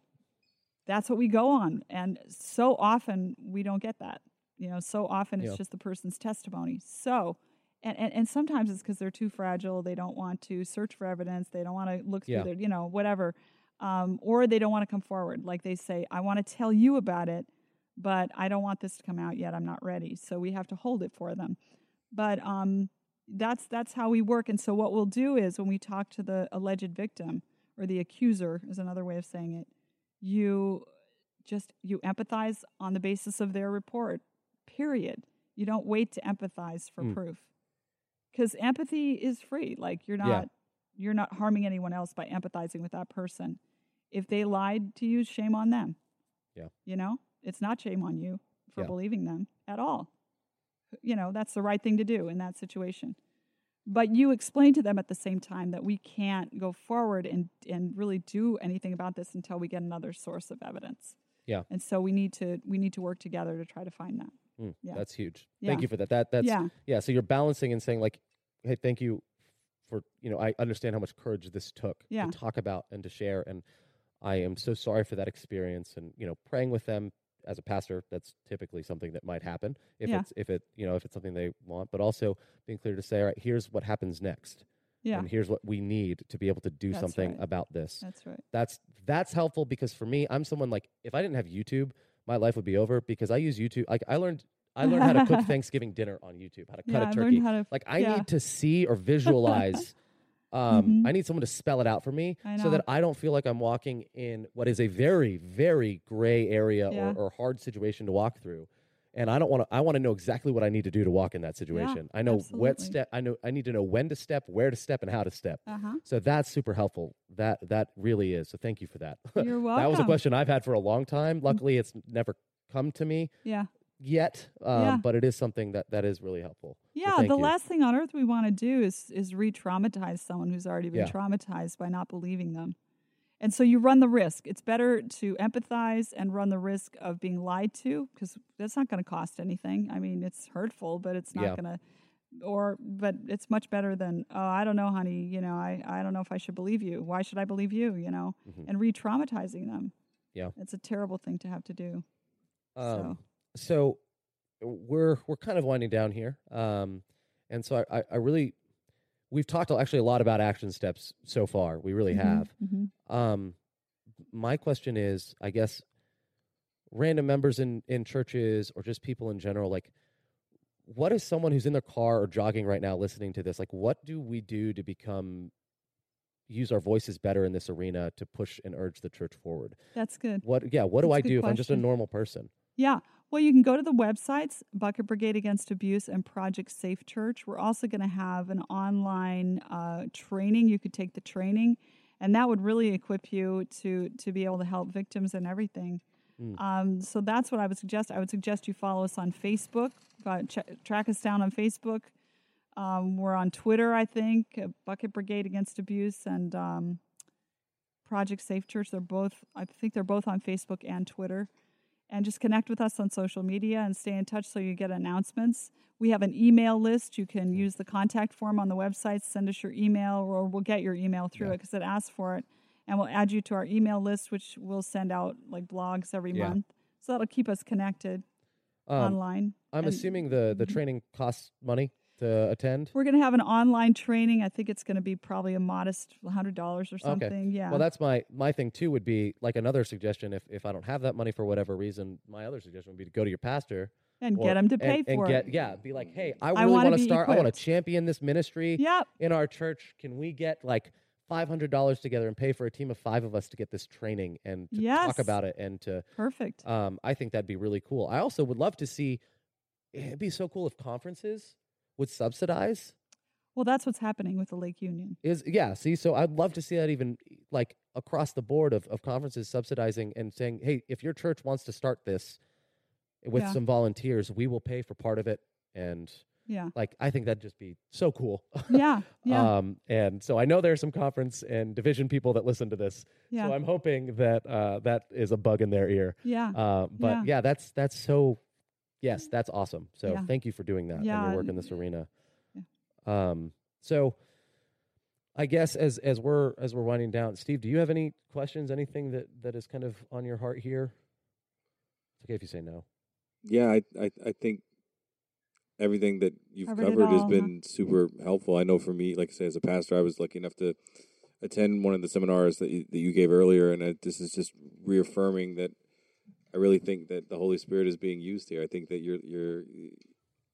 that's what we go on. And so often we don't get that. You know, so often it's yeah. just the person's testimony. So, and, and, and sometimes it's because they're too fragile. They don't want to search for evidence. They don't want to look through yeah. their, you know, whatever. Um, or they don't want to come forward. Like they say, I want to tell you about it, but I don't want this to come out yet. I'm not ready. So we have to hold it for them. But um, that's that's how we work. And so what we'll do is when we talk to the alleged victim or the accuser is another way of saying it, you just you empathize on the basis of their report period you don't wait to empathize for mm. proof because empathy is free like you're not yeah. you're not harming anyone else by empathizing with that person if they lied to you shame on them yeah you know it's not shame on you for yeah. believing them at all you know that's the right thing to do in that situation but you explain to them at the same time that we can't go forward and, and really do anything about this until we get another source of evidence. Yeah. And so we need to we need to work together to try to find that. Mm, yeah. That's huge. Yeah. Thank you for that. That that's yeah. yeah. So you're balancing and saying like, hey, thank you for you know I understand how much courage this took yeah. to talk about and to share, and I am so sorry for that experience, and you know praying with them as a pastor. That's typically something that might happen if yeah. it's if it you know if it's something they want, but also being clear to say, all right, here's what happens next. Yeah. And here's what we need to be able to do that's something right. about this. That's right. That's that's helpful because for me, I'm someone like if I didn't have YouTube, my life would be over because I use YouTube. Like I learned I learned how to cook Thanksgiving dinner on YouTube, how to cut yeah, a turkey. To, like I yeah. need to see or visualize. um, mm-hmm. I need someone to spell it out for me so that I don't feel like I'm walking in what is a very, very gray area yeah. or, or, hard situation to walk through. And I don't want to. I want to know exactly what I need to do to walk in that situation. Yeah, I know absolutely. what step. I know. I need to know when to step, where to step, and how to step. Uh-huh. So that's super helpful. That that really is. So thank you for that. You're welcome. that was a question I've had for a long time. Luckily, it's never come to me. Yeah yet, um, yeah. but it is something that that is really helpful. Yeah, so the you. last thing on earth we want to do is is re-traumatize someone who's already been Yeah. traumatized by not believing them. And so you run the risk. It's better to empathize and run the risk of being lied to because that's not going to cost anything. I mean, it's hurtful, but it's not Yeah. going to or but it's much better than oh i don't know honey you know i, I don't know if i should believe you why should i believe you you know Mhm. and re-traumatizing them Yeah. it's a terrible thing to have to do Um, so we're we're kind of winding down here, um, and so I, I, I really we've talked actually a lot about action steps so far. We really Mhm, have. mhm. Um, my question is, I guess, random members in in churches or just people in general, like, what is someone who's in their car or jogging right now listening to this? Like, what do we do to become use our voices better in this arena to push and urge the church forward? that's good What? Yeah. What do That's a I do if I'm just a normal person? Yeah. Well, you can go to the websites, Bucket Brigade Against Abuse and Project Safe Church. We're also going to have an online uh, training. You could take the training, and that would really equip you to to be able to help victims and everything. Mm. Um, so that's what I would suggest. I would suggest you follow us on Facebook. Uh, ch- track us down on Facebook. Um, we're on Twitter, I think, uh, Bucket Brigade Against Abuse and um, Project Safe Church. They're both, I think, they're both on Facebook and Twitter and just connect with us on social media and stay in touch so you get announcements. We have an email list. You can use the contact form on the website, send us your email, or we'll get your email through Yeah. it because it asks for it. And we'll add you to our email list, which we'll send out like blogs every Yeah. month. So that'll keep us connected Um, online. I'm And assuming the the Mhm. training costs money to attend. We're going to have an online training. I think it's going to be probably a modest $100 or something. Yeah. Well, that's my my thing too. Would be like another suggestion if if I don't have that money for whatever reason. My other suggestion would be to go to your pastor and or- get them to pay and, and for get it. yeah, be like, hey, I really want to start. I want to champion this ministry Yep. in our church. Can we get like five hundred dollars together and pay for a team of five of us to get this training and to Yes. talk about it and to Perfect. um, I think that'd be really cool. I also would love to see. It'd be so cool if conferences would subsidize Well, that's what's happening with the Lake Union. Is yeah, see, so I'd love to see that even like across the board of, of conferences subsidizing and saying, hey, if your church wants to start this with Yeah. some volunteers, we will pay for part of it. And Yeah. like I think that'd just be so cool. Yeah. Yeah. Um and so I know there's some conference and division people that listen to this. yeah. So I'm hoping that uh that is a bug in their ear. yeah. Uh, but Yeah. yeah. that's that's so yes, that's awesome. So Yeah. thank you for doing that Yeah, and your work in this arena. Yeah. Um, so I guess as as we're as we're winding down, Steve, do you have any questions? Anything that that is kind of on your heart here? It's okay if you say no. Yeah, I, I I think everything that you've Covered it covered has all, huh? been super helpful. I know for me, like I say, as a pastor, I was lucky enough to attend one of the seminars that you, that you gave earlier, and I, this is just reaffirming that I really think that the Holy Spirit is being used here. I think that you're you're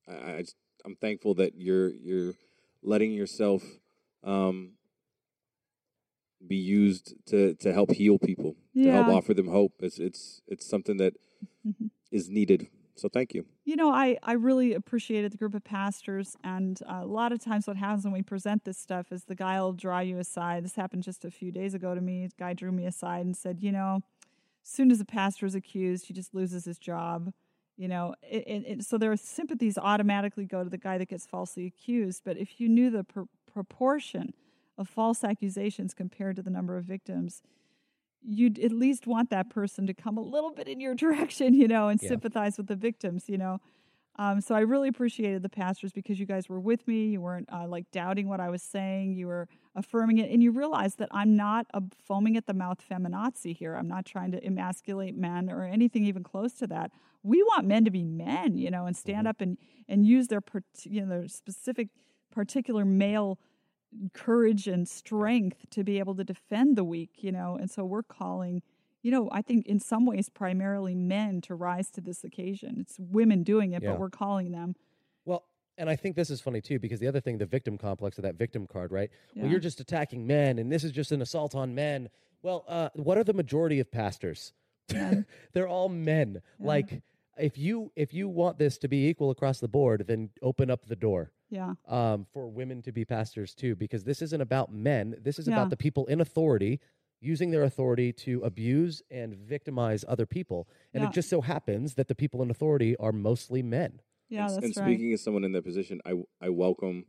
I, I just, I'm thankful that you're you're letting yourself um, be used to to help heal people, to help offer them hope. It's it's it's something that Mhm. is needed. So thank you. You know, I, I really appreciated the group of pastors. And uh, a lot of times, what happens when we present this stuff is the guy will draw you aside. This happened just a few days ago to me. The guy drew me aside and said, You know, soon as a pastor is accused, he just loses his job. You know, it, it, it, so their sympathies automatically go to the guy that gets falsely accused. But if you knew the pr- proportion of false accusations compared to the number of victims, you'd at least want that person to come a little bit in your direction, you know, and yeah. sympathize with the victims, you know. Um, so I really appreciated the pastors because you guys were with me. You weren't uh, like doubting what I was saying. You were affirming it, and you realized that I'm not a foaming at the mouth feminazi here. I'm not trying to emasculate men or anything even close to that. We want men to be men, you know, and stand mm-hmm. up and and use their you know their specific particular male courage and strength to be able to defend the weak, you know. And so we're calling you know, I think in some ways primarily men to rise to this occasion. It's women doing it, yeah. but we're calling them. Well, and I think this is funny too because the other thing, the victim complex of that victim card, right? Yeah. Well, you're just attacking men, and this is just an assault on men. Well, uh, what are the majority of pastors? They're all men. Yeah. Like, if you if you want this to be equal across the board, then open up the door. Yeah. Um, for women to be pastors too, because this isn't about men. This is about the people in authority using their authority to abuse and victimize other people. And yeah. it just so happens that the people in authority are mostly men. Yeah, that's and right. speaking as someone in that position, I I welcome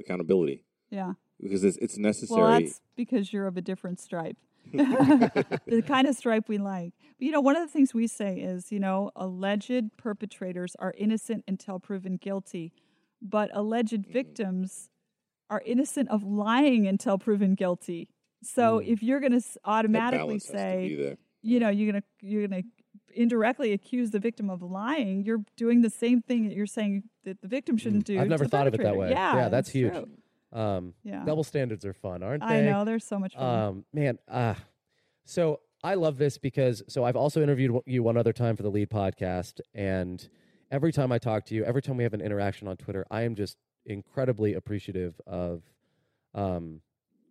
accountability. Yeah, because it's it's necessary. Well, that's because you're of a different stripe. the kind of stripe we like. But you know, one of the things we say is, you know, alleged perpetrators are innocent until proven guilty, but alleged mm-hmm. victims are innocent of lying until proven guilty. So mm. if you're going to automatically say, you know, you're going to you're going to indirectly accuse the victim of lying, you're doing the same thing that you're saying that the victim shouldn't mm. do. I've never thought of it that way. Yeah, yeah that's huge. Um, yeah. Double standards are fun, aren't they? I know they're so much fun. Um, man, uh, so I love this because so I've also interviewed you one other time for the lead podcast, and every time I talk to you, every time we have an interaction on Twitter, I am just incredibly appreciative of um,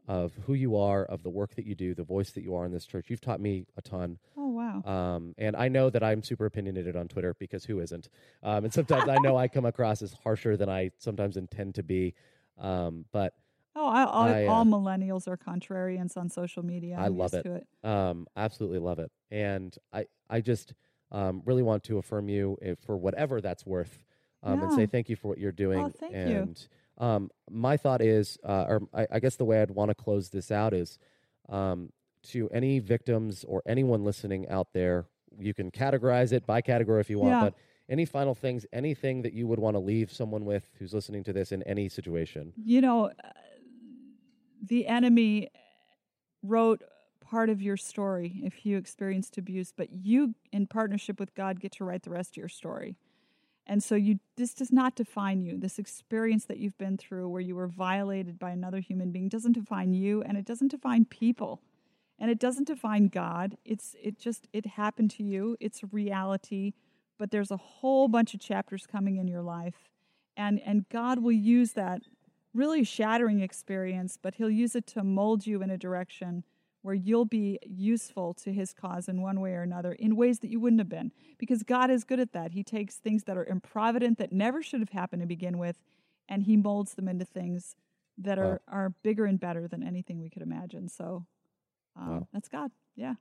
of who you are, of the work that you do, the voice that you are in this church. You've taught me a ton. Oh wow! Um, and I know that I'm super opinionated on Twitter because who isn't? Um, and sometimes I know I come across as harsher than I sometimes intend to be. Um, but oh, I, all, I, uh, all millennials are contrarians on social media. I'm i love it. it. Um, absolutely love it. And I, I just um, really want to affirm you if, for whatever that's worth, um, yeah. and say thank you for what you're doing. Oh, thank and, you um, my thought is, uh, or I, I, guess the way I'd want to close this out is um, to any victims or anyone listening out there, you can categorize it by category if you want, yeah. but any final things, anything that you would want to leave someone with who's listening to this in any situation? You know, uh, the enemy wrote part of your story if you experienced abuse, but you, in partnership with God, get to write the rest of your story. And so you this does not define you. This experience that you've been through where you were violated by another human being doesn't define you and it doesn't define people. And it doesn't define God. It's it just it happened to you. It's a reality, but there's a whole bunch of chapters coming in your life. And and God will use that really shattering experience, but he'll use it to mold you in a direction where you'll be useful to his cause in one way or another in ways that you wouldn't have been. Because God is good at that. He takes things that are improvident, that never should have happened to begin with, and he molds them into things that are, wow. are bigger and better than anything we could imagine. So um, wow. that's God. Yeah.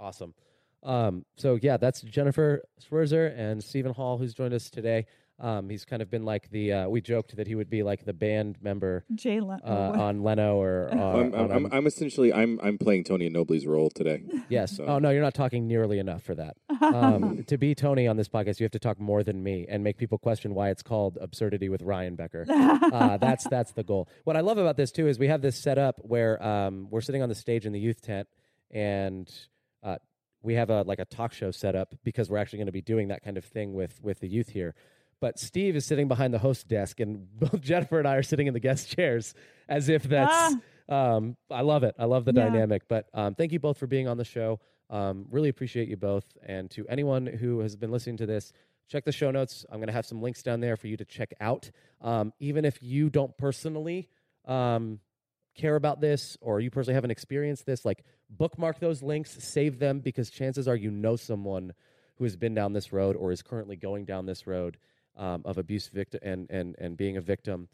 Awesome. Um, so, yeah, that's Jennifer Schwirzer and Stephen Hall, who's joined us today. Um, he's kind of been like the uh, we joked that he would be like the band member Jay Le- uh, on Leno or uh, I'm, I'm, I'm, I'm, essentially I'm I'm playing Tony Anobile's role today. Yes. So. Oh no, you're not talking nearly enough for that. Um, to be Tony on this podcast, you have to talk more than me and make people question why it's called Absurdity with Ryan Becker. Uh, that's that's the goal. What I love about this too is we have this set up where um, we're sitting on the stage in the youth tent and uh, we have a like a talk show set up because we're actually going to be doing that kind of thing with with the youth here. But Steve is sitting behind the host desk, and both Jennifer and I are sitting in the guest chairs as if that's. Ah. Um, I love it. I love the yeah. dynamic. But um, thank you both for being on the show. Um, really appreciate you both. And to anyone who has been listening to this, check the show notes. I'm going to have some links down there for you to check out. Um, even if you don't personally um, care about this or you personally haven't experienced this, like bookmark those links, save them because chances are you know someone who has been down this road or is currently going down this road um, of abuse victim and, and, and being a victim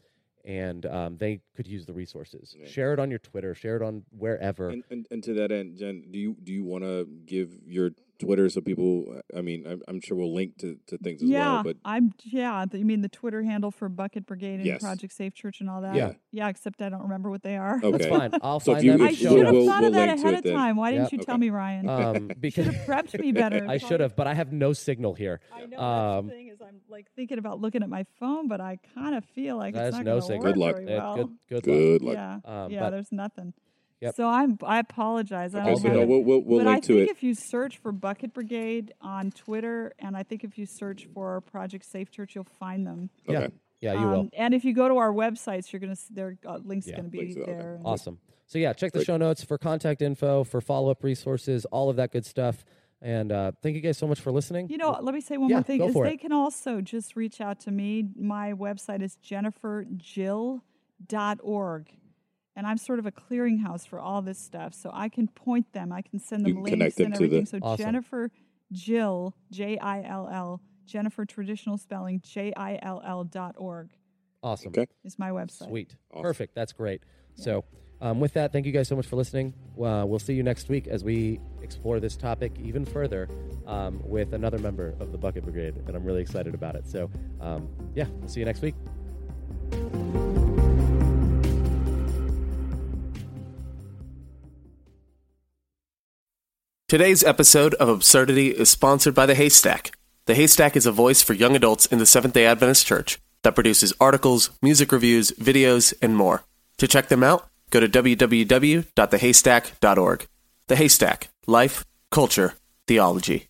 and um, they could use the resources. Share it on your Twitter. Share it on wherever. And, and, and, to that end, Jen, do you do you want to give your Twitter so people. I mean, I'm, I'm sure we'll link to, to things as yeah, well. But I'm yeah. You mean the Twitter handle for Bucket Brigade and Yes. Project Safe Church and all that? Yeah. yeah. Except I don't remember what they are. okay, That's fine. I'll So find you- them. I should have we'll- thought we'll of that ahead it of then. time. Why didn't Yep. you tell me, Ryan? Um, should because have prepped me better. I should have, but I have no signal here. I know Um, that's the thing is I'm like thinking about looking at my phone, but I kind of feel like That it's not no gonna signal. work Good luck. very Eh, well. good, good, luck. good luck. Yeah, Um, yeah. There's nothing. Yep. So I'm I apologize. I Okay, don't so no, we'll we'll, we'll but link I to think it. if you search for Bucket Brigade on Twitter, and I think if you search for Project Safe Church, you'll find them. Yeah, Okay. yeah, you will. Um, and if you go to our websites, you're gonna s- their uh, links Yeah. going to be Links to- okay. there. and- Awesome. So yeah, check the Great. show notes for contact info, for follow up resources, all of that good stuff. And uh, thank you guys so much for listening. You know, let me say one Yeah, more thing. go Is for they it. can also just reach out to me. My website is jenniferjill.org. And I'm sort of a clearinghouse for all this stuff. So I can point them, I can send them can links connect them and to the- everything. So Awesome. Jennifer Jill, J I L L, Jennifer traditional spelling, J I L L dot org awesome. Okay. is my website. Sweet. Awesome. Perfect. That's great. So, um, with that, thank you guys so much for listening. Uh, we'll see you next week as we explore this topic even further um, with another member of the Bucket Brigade. And I'm really excited about it. So, um, yeah, we'll see you next week. Today's episode of Absurdity is sponsored by The Haystack. The Haystack is a voice for young adults in the Seventh day Adventist Church that produces articles, music reviews, videos, and more. To check them out, go to www.thehaystack.org. The Haystack Life, Culture, Theology.